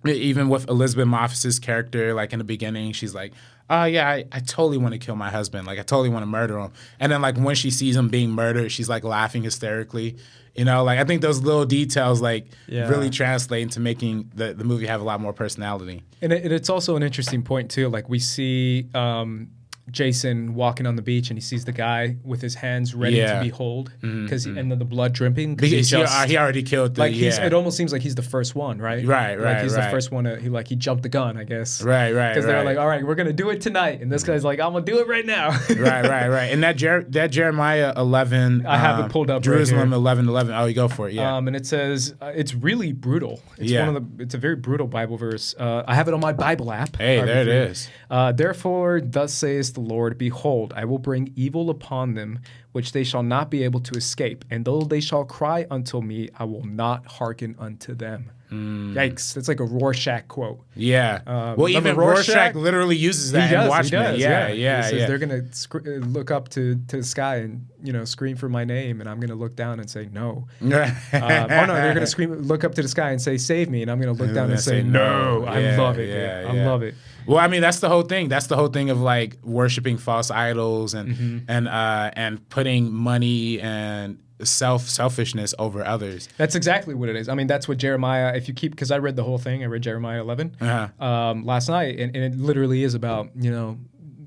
even with Elisabeth Moss's character, like in the beginning, she's like, "Oh yeah, I, I totally want to kill my husband. Like I totally want to murder him." And then like when she sees him being murdered, she's like laughing hysterically. You know, like I think those little details like Yeah. really translate into making the, the movie have a lot more personality. And it, it's also an interesting point too. Like we see um, Jason walking on the beach, and he sees the guy with his hands ready Yeah. to behold, because and then the blood dripping. Because he just- he already killed the like he's, yeah. it almost seems like he's the first one, right? Right, Like right, he's the first one. To, he like he jumped the gun, I guess. Right, right, Because they're like, all right, we're gonna do it tonight, and this guy's like, I'm gonna do it right now. right, right, right. And that Jer- that Jeremiah eleven, I have it um, pulled up right Jerusalem here. eleven eleven. Oh, you go for it. Yeah. Um, and it says uh, it's really brutal. It's Yeah. one of the. It's a very brutal Bible verse. Uh, I have it on my Bible app. Hey, there it is. Uh, Therefore, thus says the Lord: Behold, I will bring evil upon them, which they shall not be able to escape. And though they shall cry unto me, I will not hearken unto them. Mm. Yikes! That's like a Rorschach quote. Yeah. Uh, well, even Rorschach? Rorschach, literally uses that in Watchmen. He does. Yeah, yeah, He says yeah. they're gonna sc- uh, look up to, to the sky and you know scream for my name, and I'm gonna look down and say no. Uh, oh no, they're gonna scream, look up to the sky and say save me, and I'm gonna look down and say say no. no. I Yeah, love it. yeah. I love it. Well, I mean, that's the whole thing. That's the whole thing of like worshiping false idols and Mm-hmm. and uh, and putting money and self selfishness over others. That's exactly what it is. I mean, that's what Jeremiah. If you keep, because I read the whole thing, I read Jeremiah 11 Uh-huh. um, last night, and, and it literally is about you know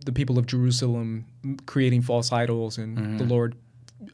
the people of Jerusalem creating false idols and Mm-hmm. the Lord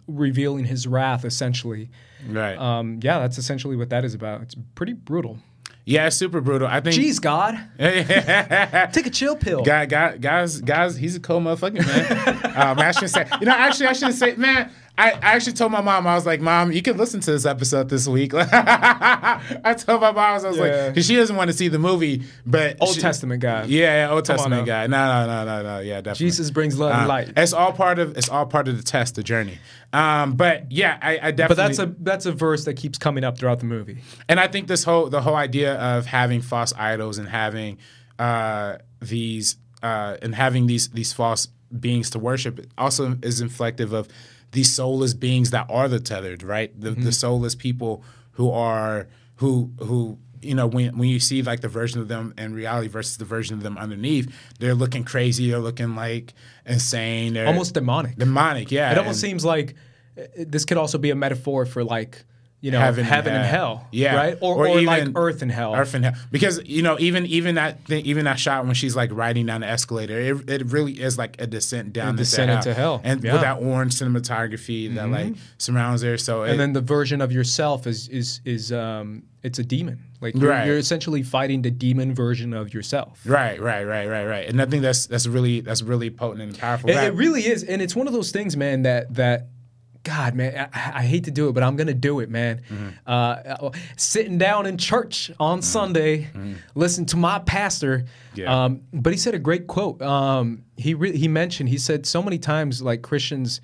revealing His wrath. Essentially, Right. um, yeah, that's essentially what that is about. It's pretty brutal. Yeah, it's super brutal. I think. Jeez, God, take a chill pill. Guy, guy, guys, guys, he's a cold motherfucker, man. um, I shouldn't say, you know, actually, I shouldn't say, man. I, I actually told my mom, I was like, Mom, you can listen to this episode this week. I told my mom, I was, Yeah. like, because she doesn't want to see the movie, but Old she- Testament guy. Yeah, yeah, Old Come Testament guy. No, no, no, no, no. Yeah, definitely. Jesus brings love and Uh, light. It's all part of it's all part of the test, the journey. Um, but yeah, I, I definitely. But that's a that's a verse that keeps coming up throughout the movie. And I think this whole the whole idea of having false idols and having uh, these uh, and having these these false beings to worship also is inflective of these soulless beings that are the tethered, right? The, the soulless people who are who who you know when when you see like the version of them in reality versus the version of them underneath, they're looking crazy, they're looking like insane, they're Almost demonic. demonic. Yeah, It almost and- seems like uh, this could also be a metaphor for like you know Heaven heaven, and and hell. hell, Yeah. right? Or, Or or, like even earth and hell. Earth and hell. Because you know, even even that thing, even that shot when she's like riding down the escalator, it, it really is like a descent down descent into, into hell. and Yeah. with that orange cinematography that like surrounds her. So it, and then the version of yourself is is is um it's a demon. Like you're, Right. you're essentially fighting the demon version of yourself. right, right, right, right, right. And I think that's that's really that's really potent and powerful. It, it really is, and it's one of those things, man. That that. God, man, I, I hate to do it, but I'm gonna do it, man. Mm-hmm. Uh, sitting down in church on Sunday, listen to my pastor. Mm-hmm. Yeah. Um, but he said a great quote. Um, he re- he mentioned he said so many times like Christians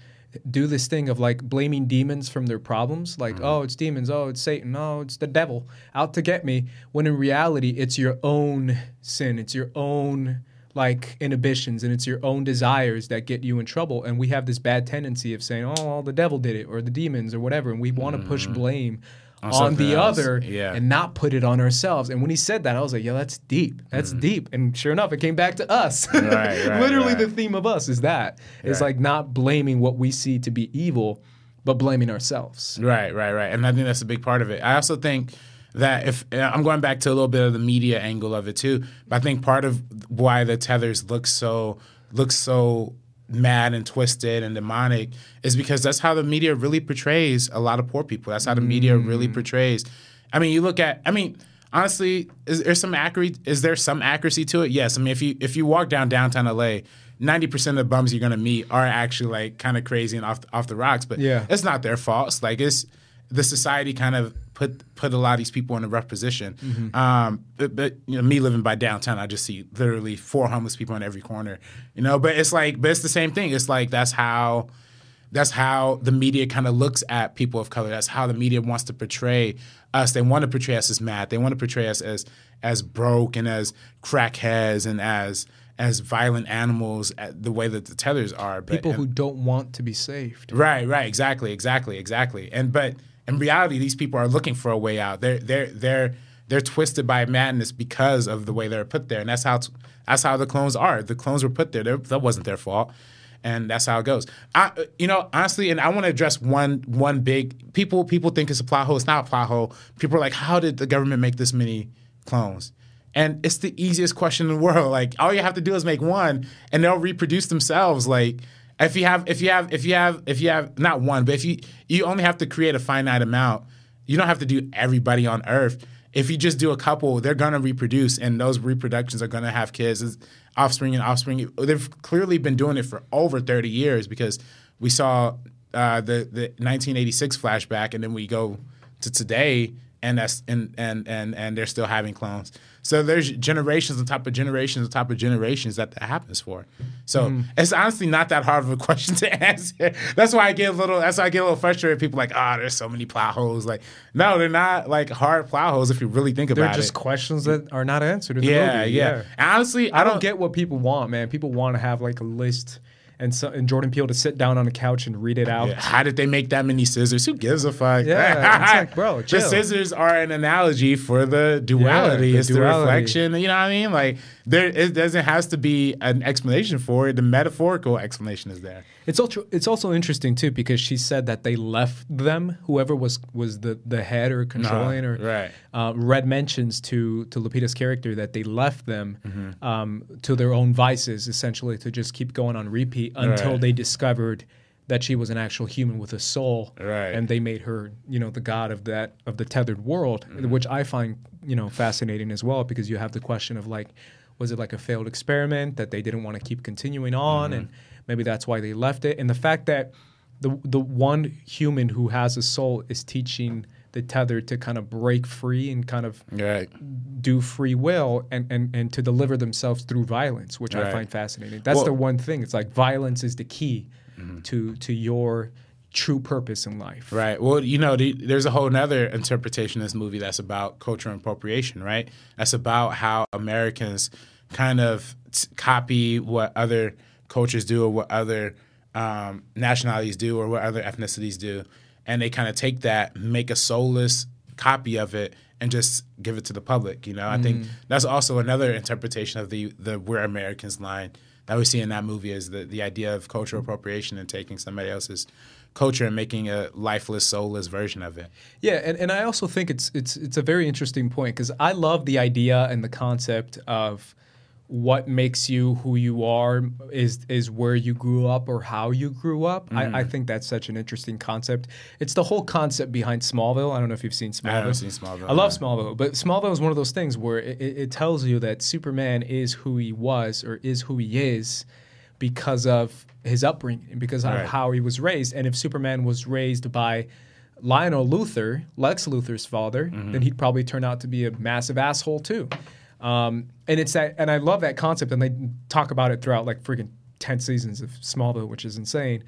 do this thing of like blaming demons from their problems, like oh it's demons, oh it's Satan, oh it's the devil out to get me. When in reality, it's your own sin, it's your own like inhibitions and it's your own desires that get you in trouble. And we have this bad tendency of saying, "Oh, the devil did it," or the demons, or whatever, and we want to mm. push blame on, on the else. other yeah. and not put it on ourselves. And when he said that, I was like, "Yo, that's deep. That's mm. deep." And sure enough, it came back to us. Right, right, Literally, right. the theme of us is that it's like not blaming what we see to be evil, but blaming ourselves. Right, right, right. And I think that's a big part of it. I also think that if I'm going back to a little bit of the media angle of it too, but I think part of why the tethers look so look so mad and twisted and demonic is because that's how the media really portrays a lot of poor people. That's how the media really mm. portrays. I mean, you look at I mean, honestly, is there some accuracy is there some accuracy to it? Yes. I mean, if you if you walk down downtown LA, 90% of the bums you're going to meet are actually like kind of crazy and off off the rocks, but yeah. it's not their fault. Like it's the society kind of put put a lot of these people in a rough position. Mm-hmm. Um, but, but, you know, me living by downtown, I just see literally four homeless people in every corner. You know, but it's like, but it's the same thing. It's like that's how that's how the media kind of looks at people of color. That's how the media wants to portray us. They want to portray us as mad. They want to portray us as as broke and as crackheads and as as violent animals the way that the tethers are. But, people who and, don't want to be saved. Right, right, exactly, exactly, exactly. And but in reality, these people are looking for a way out. They're they're they're they're twisted by madness because of the way they're put there, and that's how that's how the clones are. The clones were put there. They're, that wasn't their fault, and that's how it goes. I, you know, honestly, and I want to address one one big people. People think it's a plot hole. It's not a plot hole. People are like, how did the government make this many clones? And it's the easiest question in the world. Like, all you have to do is make one, and they'll reproduce themselves. Like if you have if you have if you have if you have not one, but if you you only have to create a finite amount, you don't have to do everybody on Earth. If you just do a couple, they're gonna reproduce, and those reproductions are gonna have kids, it's offspring and offspring. They've clearly been doing it for over thirty years because we saw uh, the the 1986 flashback, and then we go to today, and that's and and and and they're still having clones. So there's generations on top of generations on top of generations that that happens for. So mm. it's honestly not that hard of a question to answer. That's why I get a little. That's why I get a little frustrated. People like, ah, oh, there's so many plow holes. Like, no, they're not like hard plow holes if you really think they're about it. They're just questions that are not answered. yeah, yeah, yeah. Honestly, I, I don't, don't get what people want, man. People want to have like a list and so and Jordan Peele to sit down on a couch and read it out. Yeah. How did they make that many scissors? Who gives a fuck? Yeah, it's like, bro, chill. the scissors are an analogy for the duality. Yeah, the it's duality. the reflection. You know what I mean? Like there, it doesn't has to be an explanation for it. The metaphorical explanation is there. It's also it's also interesting too because she said that they left them. Whoever was was the the head or controlling or right. Uh, Red mentions to to Lupita's character that they left them mm-hmm. um, to their own vices, essentially to just keep going on repeat until right. they discovered that she was an actual human with a soul right. and they made her you know the god of that of the tethered world mm-hmm. which i find you know fascinating as well because you have the question of like was it like a failed experiment that they didn't want to keep continuing on mm-hmm. and maybe that's why they left it and the fact that the the one human who has a soul is teaching the tether to kind of break free and kind of right. do free will and, and, and to deliver themselves through violence, which right. I find fascinating. That's well, the one thing. It's like violence is the key mm-hmm. to to your true purpose in life. Right. Well, you know, the, there's a whole other interpretation of this movie that's about cultural appropriation, right? That's about how Americans kind of t- copy what other cultures do or what other um, nationalities do or what other ethnicities do and they kind of take that, make a soulless copy of it, and just give it to the public. You know, I mm. think that's also another interpretation of the the "We're Americans" line that we see in that movie is the the idea of cultural appropriation and taking somebody else's culture and making a lifeless, soulless version of it. Yeah, and, and I also think it's it's it's a very interesting point because I love the idea and the concept of what makes you who you are is is where you grew up or how you grew up. Mm. I, I, mm-hmm. think that's such an interesting concept. It's the whole concept behind Smallville. I don't know if you've seen Smallville. I haven't seen Smallville. I love Smallville, but Smallville is one of those things where it, it tells you that Superman is who he was or is who he is because of his upbringing, because of how he was raised. And if Superman was raised by Lionel Luthor, Lex Luthor's father, mm-hmm. then he'd probably turn out to be a massive asshole too. Um, and it's that, and I love that concept, and they talk about it throughout like freaking ten seasons of Smallville, which is insane.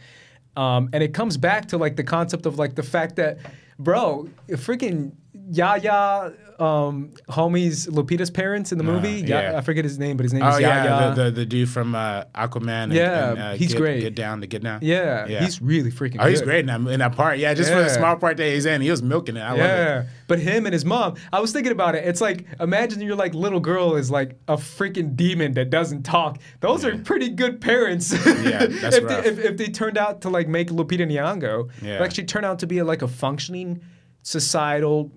Um, and it comes back to like the concept of like the fact that, bro, freaking Yahya um, homie's Lupita's parents in the movie. Uh, yeah. I forget his name, but his name oh, is Yahya. Yeah, the, the, the dude from uh, Aquaman. And, yeah, and, uh, he's get, great. Get down to get down. Yeah, yeah. he's really freaking. Oh, good. he's great in that, in that part. Yeah, just yeah. for the small part that he's in, he was milking it. I yeah. love it. But him and his mom, I was thinking about it. It's like imagine your like little girl is like a freaking demon that doesn't talk. Those yeah. are pretty good parents. yeah, that's if rough. They, if, if they turned out to like make Lupita Nyong'o, yeah. she turned out to be a, like a functioning societal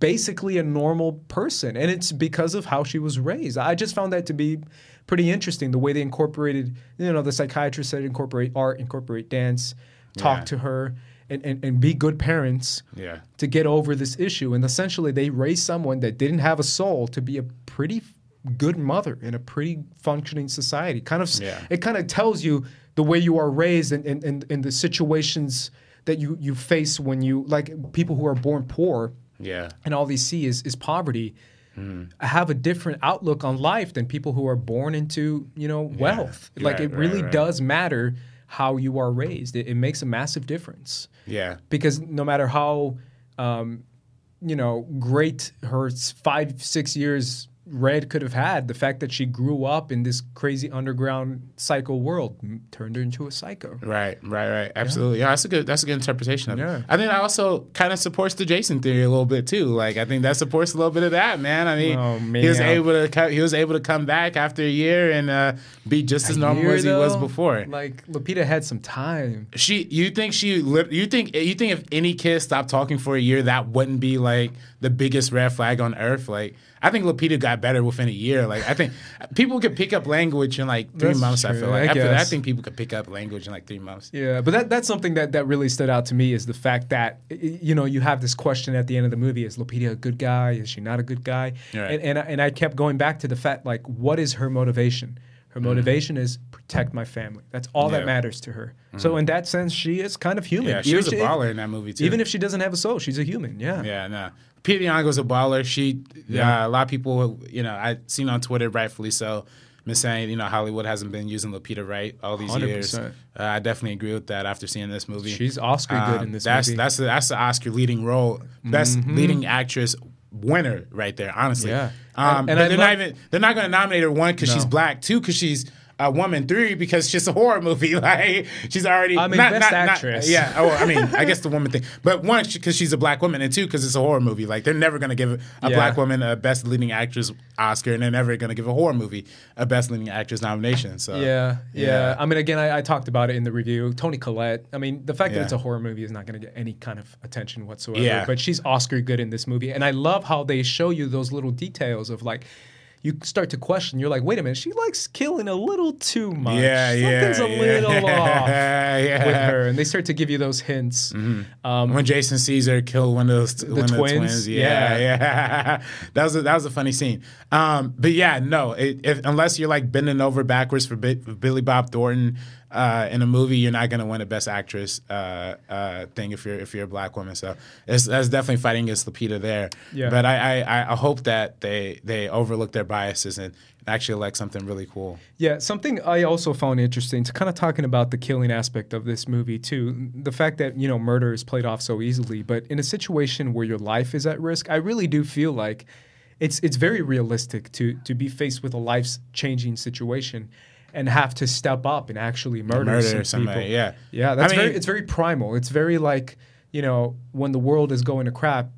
basically a normal person and it's because of how she was raised i just found that to be pretty interesting the way they incorporated you know the psychiatrist said incorporate art incorporate dance talk yeah. to her and, and, and be good parents yeah. to get over this issue and essentially they raised someone that didn't have a soul to be a pretty good mother in a pretty functioning society kind of yeah. it kind of tells you the way you are raised and, and, and, and the situations that you, you face when you like people who are born poor yeah. And all they see is, is poverty. Mm. Have a different outlook on life than people who are born into, you know, wealth. Yeah. Like right, it really right. does matter how you are raised. It, it, makes a massive difference. Yeah. Because no matter how, um, you know, great her five, six years Red could have had. The fact that she grew up in this crazy underground psycho world turned her into a psycho. Right, right, right. Absolutely. Yeah, yeah that's a good that's a good interpretation of yeah. it. I think that also kind of supports the Jason theory a little bit too. Like I think that supports a little bit of that, man. I mean, oh, man. he was able to he was able to come back after a year and uh, be just a as normal year, as he though, was before. Like Lupita had some time. She you think she you think you think if any kid stopped talking for a year that wouldn't be like the biggest red flag on earth like I think Lupita got better within a year. Like I think people could pick up language in like three that's months. True, I feel like I, after that, I think people could pick up language in like three months. Yeah, but that that's something that that really stood out to me is the fact that you know you have this question at the end of the movie: Is Lupita a good guy? Is she not a good guy? Right. And and I, and I kept going back to the fact like, what is her motivation? Her mm-hmm. motivation mm-hmm. is protect my family. That's all yeah. that matters to her. Mm-hmm. So in that sense, she is kind of human. Yeah, she even was a baller in that movie too. Even if she doesn't have a soul, she's a human. Yeah. Yeah, no. Pete Nyong'o's a baller. She, yeah. Uh, a lot of people, you know, I've seen on Twitter, rightfully so, been saying, you know, Hollywood hasn't been using Lupita right all these 100%. years. Uh, I definitely agree with that after seeing this movie. She's Oscar um, good in this that's, movie. That's that's the Oscar leading role, best mm-hmm. leading actress winner right there. Honestly, yeah. Um, and, and they're not even they're not going to nominate her one because no. she's black, two because she's a woman three because she's a horror movie. Like she's already. I mean, not, best not, actress. Not, yeah. Oh, I mean, I guess the woman thing, but one because she's a black woman, and two because it's a horror movie. Like they're never gonna give a yeah. black woman a best leading actress Oscar, and they're never gonna give a horror movie a best leading actress nomination. So yeah, yeah. yeah. I mean, again, I, I, talked about it in the review. Toni Collette. I mean, the fact yeah. that it's a horror movie is not gonna get any kind of attention whatsoever. Yeah. But she's Oscar good in this movie, and I love how they show you those little details of like you start to question. You're like, wait a minute, she likes killing a little too much. Yeah, Something's yeah, a little off yeah. with her, and they start to give you those hints. Mm-hmm. Um, when Jason sees her kill one of those the, one twins, of the twins, yeah, yeah, yeah. that was a, that was a funny scene. Um, but yeah, no, it, if, unless you're like bending over backwards for Billy Bob Thornton uh, in a movie, you're not going to win a Best Actress uh, uh, thing if you're if you're a black woman. So it's, that's definitely fighting against Lupita there. Yeah. But I, I, I hope that they they overlook their biases and actually elect something really cool. Yeah, something I also found interesting to kind of talking about the killing aspect of this movie too. The fact that you know murder is played off so easily, but in a situation where your life is at risk, I really do feel like it's it's very realistic to to be faced with a life changing situation and have to step up and actually murder, murder some somebody, people. Yeah, yeah. That's I mean, very. It's very primal. It's very like you know when the world is going to crap.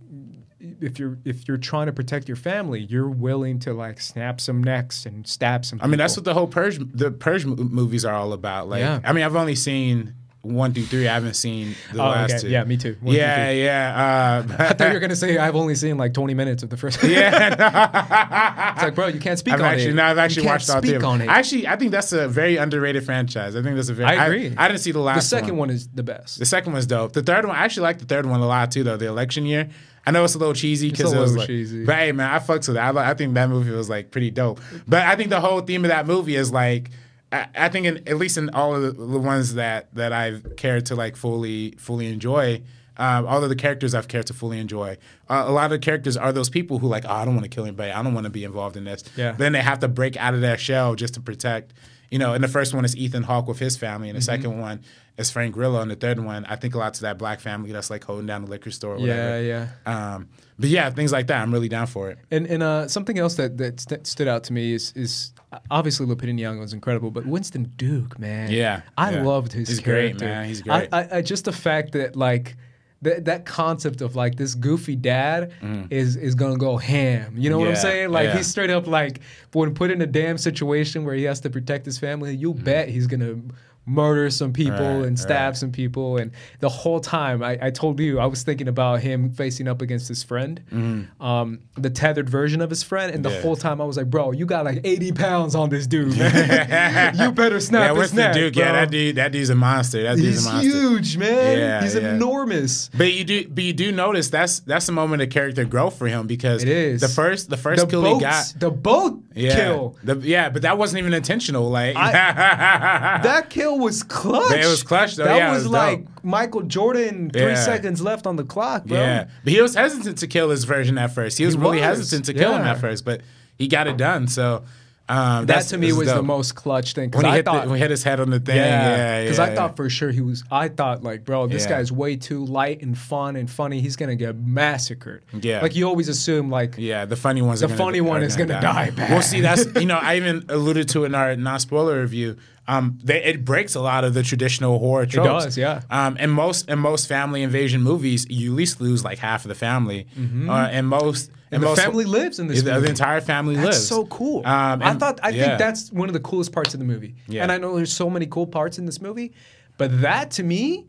If you're if you're trying to protect your family, you're willing to like snap some necks and stab some. People. I mean, that's what the whole purge the purge movies are all about. Like, yeah. I mean, I've only seen one through three. I haven't seen the oh, last okay. two. Yeah, me too. One yeah, yeah. Uh, I thought you were gonna say I've only seen like 20 minutes of the first. yeah, it's like, bro, you can't speak I've on actually, it. No, I've actually watched all three. Actually, I think that's a very underrated franchise. I think that's a very. I agree. I, I didn't see the last. The second one. one is the best. The second one's dope. The third one, I actually like the third one a lot too, though. The election year. I know it's a little cheesy because it was like, cheesy. but hey, man, I fucks with it. I, I think that movie was like pretty dope. But I think the whole theme of that movie is like I, think in, at least in all of the, the, ones that that I've cared to like fully fully enjoy, Um, all of the characters I've cared to fully enjoy. Uh, a lot of the characters are those people who like, oh, I don't want to kill anybody. I don't want to be involved in this. Yeah. Then they have to break out of their shell just to protect. You know, and the first one is Ethan Hawke with his family, and the Mm-hmm. second one is Frank Grillo, and the third one I think a lot to that black family that's like holding down the liquor store. Or whatever. Yeah, yeah. Um, but yeah, things like that. I'm really down for it. And and uh, something else that that st- stood out to me is is obviously Lupita Nyong'o was incredible, but Winston Duke, man, Yeah, I yeah. loved his He's great, character. man. He's great. I, I, just the fact that like. That, that concept of like this goofy dad is is gonna go ham. You know what I'm Mm. Saying? Like yeah. he's straight up like when put in a damn situation where he has to protect his family, you bet he's gonna murder some people Mm. Right, and stab right. some people. And the whole time, I, I told you I was thinking about him facing up against his friend, um, the tethered version of his friend. And the. Yeah. whole time I was like, bro, you got like 80 pounds on this dude. man. you better snap yeah, his neck, Duke. bro. Yeah, that dude. That dude's a monster. That dude's He's a monster. huge, man. Yeah, He's yeah. enormous. But you do, but you do notice that's that's the moment of character growth for him because It is. the first the first The kill boats, he got. the boat Yeah, kill. The, yeah, but that wasn't even intentional. Like That kill was clutch. It was clutch, though. That Yeah, was, was like. Michael Jordan, three Yeah. seconds left on the clock, bro. yeah, but he was hesitant to kill his version at first. He was He really was, hesitant to kill him at first, but he got it done. So um, That to me was the most clutch thing. when he I hit thought, the, when he hit his head on the thing. Yeah, yeah. because I yeah. thought for sure he was. I thought like, bro, this Yeah. guy's way too light and fun and funny. He's gonna get massacred. Yeah. like you always assume like. Yeah, the funny ones. The funny one is gonna die bad. Well, see, that's you know, I even alluded to in our non-spoiler review. Um, they, it breaks a lot of the traditional horror tropes. does, yeah. Um, in most in most family invasion movies, you at least lose like half of the family. Uh, and most Mm-hmm. And the family lives in this The, movie. the entire family That's lives. so cool. Um, I thought I yeah. think that's one of the coolest parts of the movie. Yeah. And I know there's so many cool parts in this movie, but that to me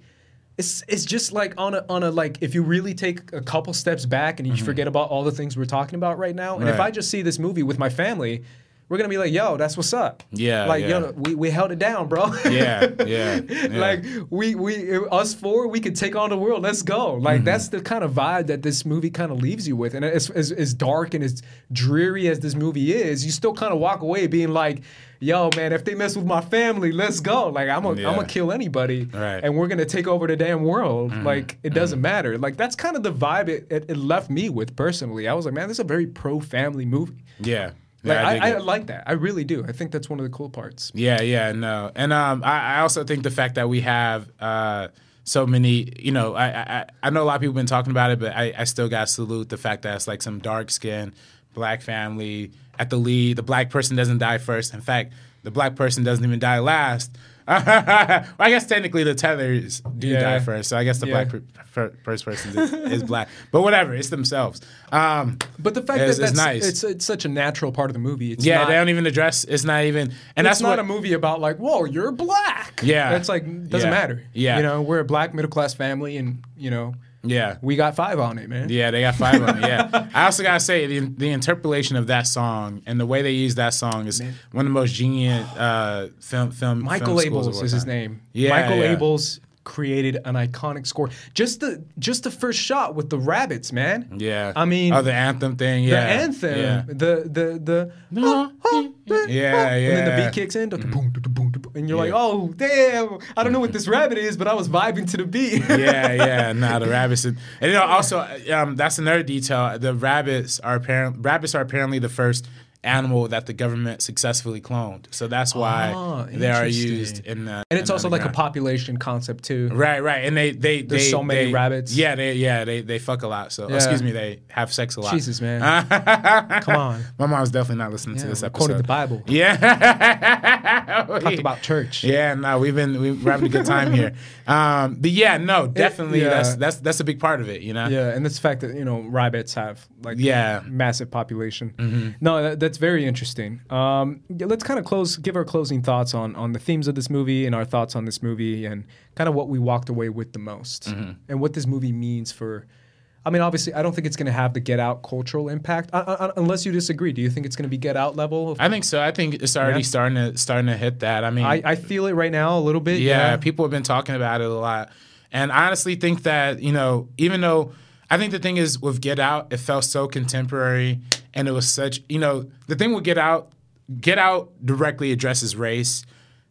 it's it's just like on a on a like if you really take a couple steps back and you forget about all the things we're talking about right now. And if Mm-hmm. I just see this movie with my family, we're gonna be like, yo, that's what's up. Yeah, Like, yeah. yo, we, we held it down, bro. Yeah, yeah, yeah. like we we us four, we could take on the world. Let's go. Like Mm-hmm. that's the kind of vibe that this movie kind of leaves you with. And as, as as dark and as dreary as this movie is, you still kind of walk away being like, "Yo, man, if they mess with my family, let's go. Like I'm gonna Yeah. I'm gonna kill anybody, Right. Mm-hmm. and we're gonna take over the damn world. Like it doesn't matter. Like that's kind of the vibe it, it, it left me with personally. I was like, man, this is a very pro family movie. yeah. Like Yeah, I, dig I, like that. I really do. I think that's one of the cool parts. Yeah, yeah, no, and um, I, I also think the fact that we have uh, so many, you know, I, I I know a lot of people have been talking about it, but I, I still got to salute the fact that it's like some dark skin, black family at the lead. The black person doesn't die first. In fact, the black person doesn't even die last. Well, I guess technically the tethers do Yeah. die first, so I guess the Yeah. black per, per, first person is, is black. But whatever, it's themselves. Um, But the fact It's- that it's that's, nice. it's it's such a natural part of the movie. It's yeah, not, they don't even address. It's not even, and it's that's not what a movie about like, whoa, you're black. Yeah. it's like doesn't Yeah. matter. Yeah. you know, we're a black middle class family, and you know, Yeah. we got five on it, man. Yeah, they got five on it. Yeah, I also gotta say the the interpolation of that song and the way they use that song is one of the most genius uh, film film. Michael film Abels is his name. Yeah, Michael yeah. Abels created an iconic score. Just the just the first shot with the rabbits, man. Yeah, I mean, oh the anthem thing. Yeah. The anthem, Yeah, the the the. Yeah, yeah. And then the beat kicks in, boom, and you're like, "Oh, damn! I don't know what this rabbit is, but I was vibing to the beat." yeah, yeah. Nah, the rabbits. And, and you know, also, um, that's another detail. The rabbits are apparent. Rabbits are apparently the first animal that the government successfully cloned. So that's why Ah, they are used in the. And it's also like a population concept too. Right, right, and they they There's they, so many they- rabbits. Yeah, they yeah they they fuck a lot. So Yeah. excuse me, they have sex a lot. Jesus, man. Come on. My mom's definitely not listening to this we episode. quoted the Bible. Yeah, Talked about church. Yeah, no, we've been we- we're having a good time here. Um, but yeah, no, definitely yeah. that's that's that's a big part of it. You know. Yeah, and it's the fact that you know rabbits have like Yeah. Mm-hmm. massive population. No, that, that's very interesting. Um, let's kind of close, give our closing thoughts on on the themes of this movie and our thoughts on this movie and kind of what we walked away with the most Mm-hmm. and what this movie means for. I mean, obviously, I don't think it's going to have the Get Out cultural impact, uh, uh, unless you disagree. Do you think it's going to be Get Out level? I think so. I think it's already Yeah. starting to starting to hit that. I mean, I, I feel it right now a little bit. yeah, Yeah, people have been talking about it a lot. And I honestly think that, you know, even though I think the thing is with Get Out, it felt so contemporary and it was such, you know, the thing with Get Out, Get Out directly addresses race.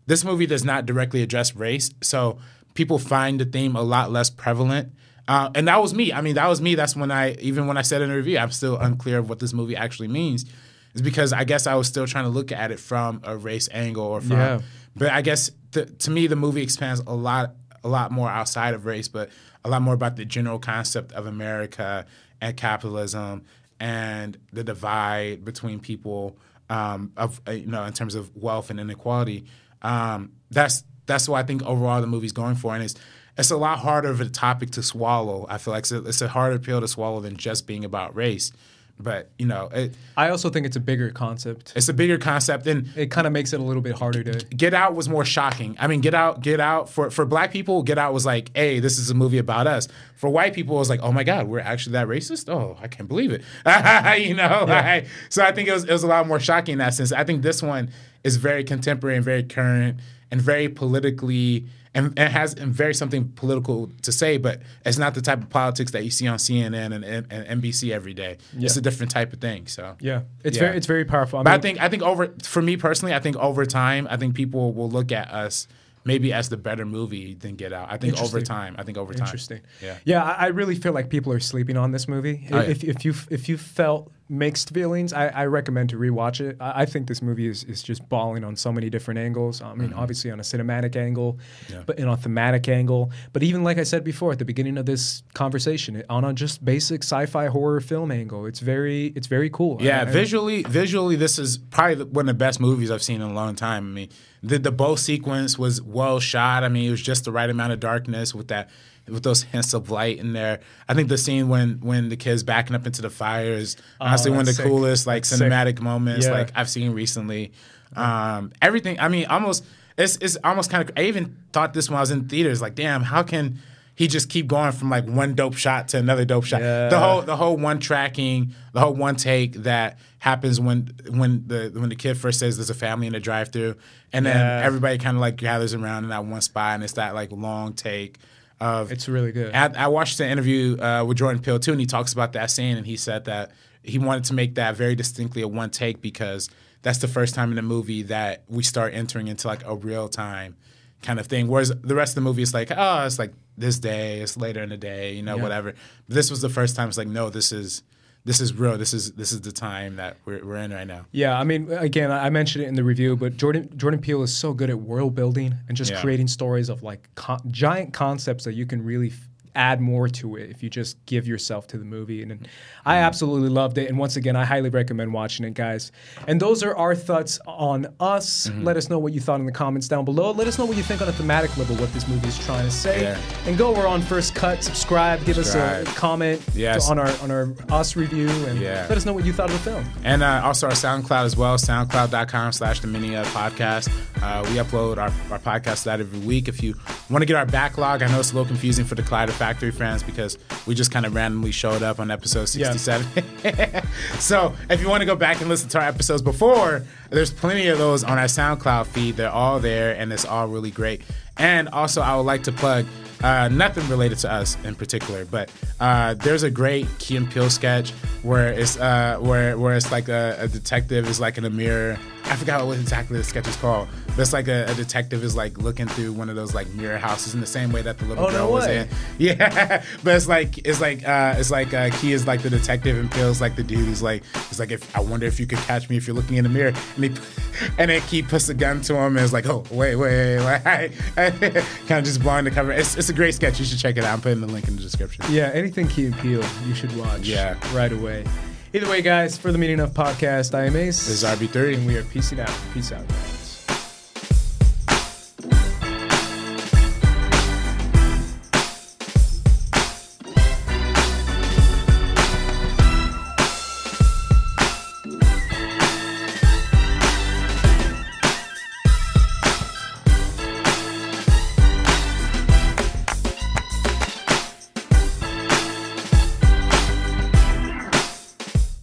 This movie does not directly address race. So people find the theme a lot less prevalent. Uh, and that was me. I mean, that was me. That's when I, even when I said in the review, I'm still unclear of what this movie actually means. Is because I guess I was still trying to look at it from a race angle or from, yeah. but I guess to me, the movie expands a lot, a lot more outside of race, but a lot more about the general concept of America and capitalism and the divide between people um, of uh, you know in terms of wealth and inequality. Um, that's that's what I think overall the movie's going for, and it's it's a lot harder of a topic to swallow. I feel like it's a, it's a harder pill to swallow than just being about race. But you know, it, I also think it's a bigger concept. It's a bigger concept, and it kind of makes it a little bit harder to. Get Out was more shocking. I mean, Get Out, Get Out for for black people, Get Out was like, hey, this is a movie about us. For white people, it was like, oh my god, we're actually that racist. Oh, I can't believe it. you know, yeah. like, so I think it was it was a lot more shocking in that sense. I think this one is very contemporary and very current and very politically and, and has very something political to say, but it's not the type of politics that you see on CNN and, and, and NBC every day. Yeah. It's a different type of thing. So yeah, it's yeah. very it's very powerful. I but I think I think over for me personally, I think over time, I think people will look at us maybe as the better movie than Get Out. I think over time. I think over time. Interesting. Yeah. Yeah, I, really feel like people are sleeping on this movie. Oh, if, yeah. if you if you felt mixed feelings, I, I recommend to rewatch it. I, I, think this movie is, is just balling on so many different angles. I mean, mm-hmm. obviously on a cinematic angle, yeah. but in a thematic angle. But even like I said before at the beginning of this conversation, on a just basic sci-fi horror film angle, it's very it's very cool. Yeah, I, visually visually this is probably one of the best movies I've seen in a long time. I mean the the bow sequence was well shot. I mean, it was just the right amount of darkness with that with those hints of light in there. I think the scene when when the kid's backing up into the fire is honestly oh, one of the sick. coolest like that's cinematic sick. moments yeah. like I've seen recently. Um, everything. I mean, almost it's it's almost kind of. I even thought this when I was in theaters. Like, damn, how can he just keep going from like one dope shot to another dope shot. Yeah. The whole the whole one tracking, the whole one take that happens when when the when the kid first says there's a family in the drive through, and then yeah. everybody kind of like gathers around in that one spot, and it's that like long take. Of, it's really good. I, I watched the interview uh, with Jordan Peele too, and he talks about that scene, and he said that he wanted to make that very distinctly a one take because that's the first time in the movie that we start entering into like a real time kind of thing. Whereas the rest of the movie is like, oh, it's like this day, it's later in the day, you know, yeah. whatever. But this was the first time it's like, no, this is this is real. This is this is the time that we're, we're in right now. Yeah, I mean, again, I mentioned it in the review, but Jordan Jordan Peele is so good at world building and just yeah. creating stories of like giant concepts that you can really f- add more to it if you just give yourself to the movie. And, and I mm-hmm. absolutely loved it. And once again, I highly recommend watching it, guys. And those are our thoughts on us. Mm-hmm. Let us know what you thought in the comments down below. Let us know what you think on a thematic level, what this movie is trying to say. Yeah. And go, we're on First Cut. Subscribe, give subscribe. us a comment yes. on our on our us review, and yeah. let us know what you thought of the film. And uh, also our SoundCloud as well, soundcloud.com slash the mini podcast. Uh, we upload our, our podcast that every week. If you want to get our backlog, I know it's a little confusing for the Collider Factory fans because we just kind of randomly showed up on episode 67. Yeah. so if you want to go back and listen to our episodes before, there's plenty of those on our SoundCloud feed. They're all there and it's all really great. And also, I would like to plug uh, nothing related to us in particular, but uh, there's a great Key and Peele sketch where it's uh, where where it's like a, a detective is like in a mirror I forgot what exactly the sketch is called. It's like a, a, detective is like looking through one of those like mirror houses in the same way that the little oh, girl no was in. Yeah, but it's like it's like uh, it's like uh, Key is like the detective and Peele's like the dude who's like it's like if I wonder if you could catch me if you're looking in the mirror and he and then Key puts a gun to him and it's like oh wait wait wait, wait. kind of just blowing the cover. It's, it's a great sketch. You should check it out. I'm putting the link in the description. Yeah, anything Key and Peele you should watch. Yeah, right away. Either way, guys, for the Meaning of Podcast, I am Ace. This is RB30. And we are peacing out. Peace out, guys.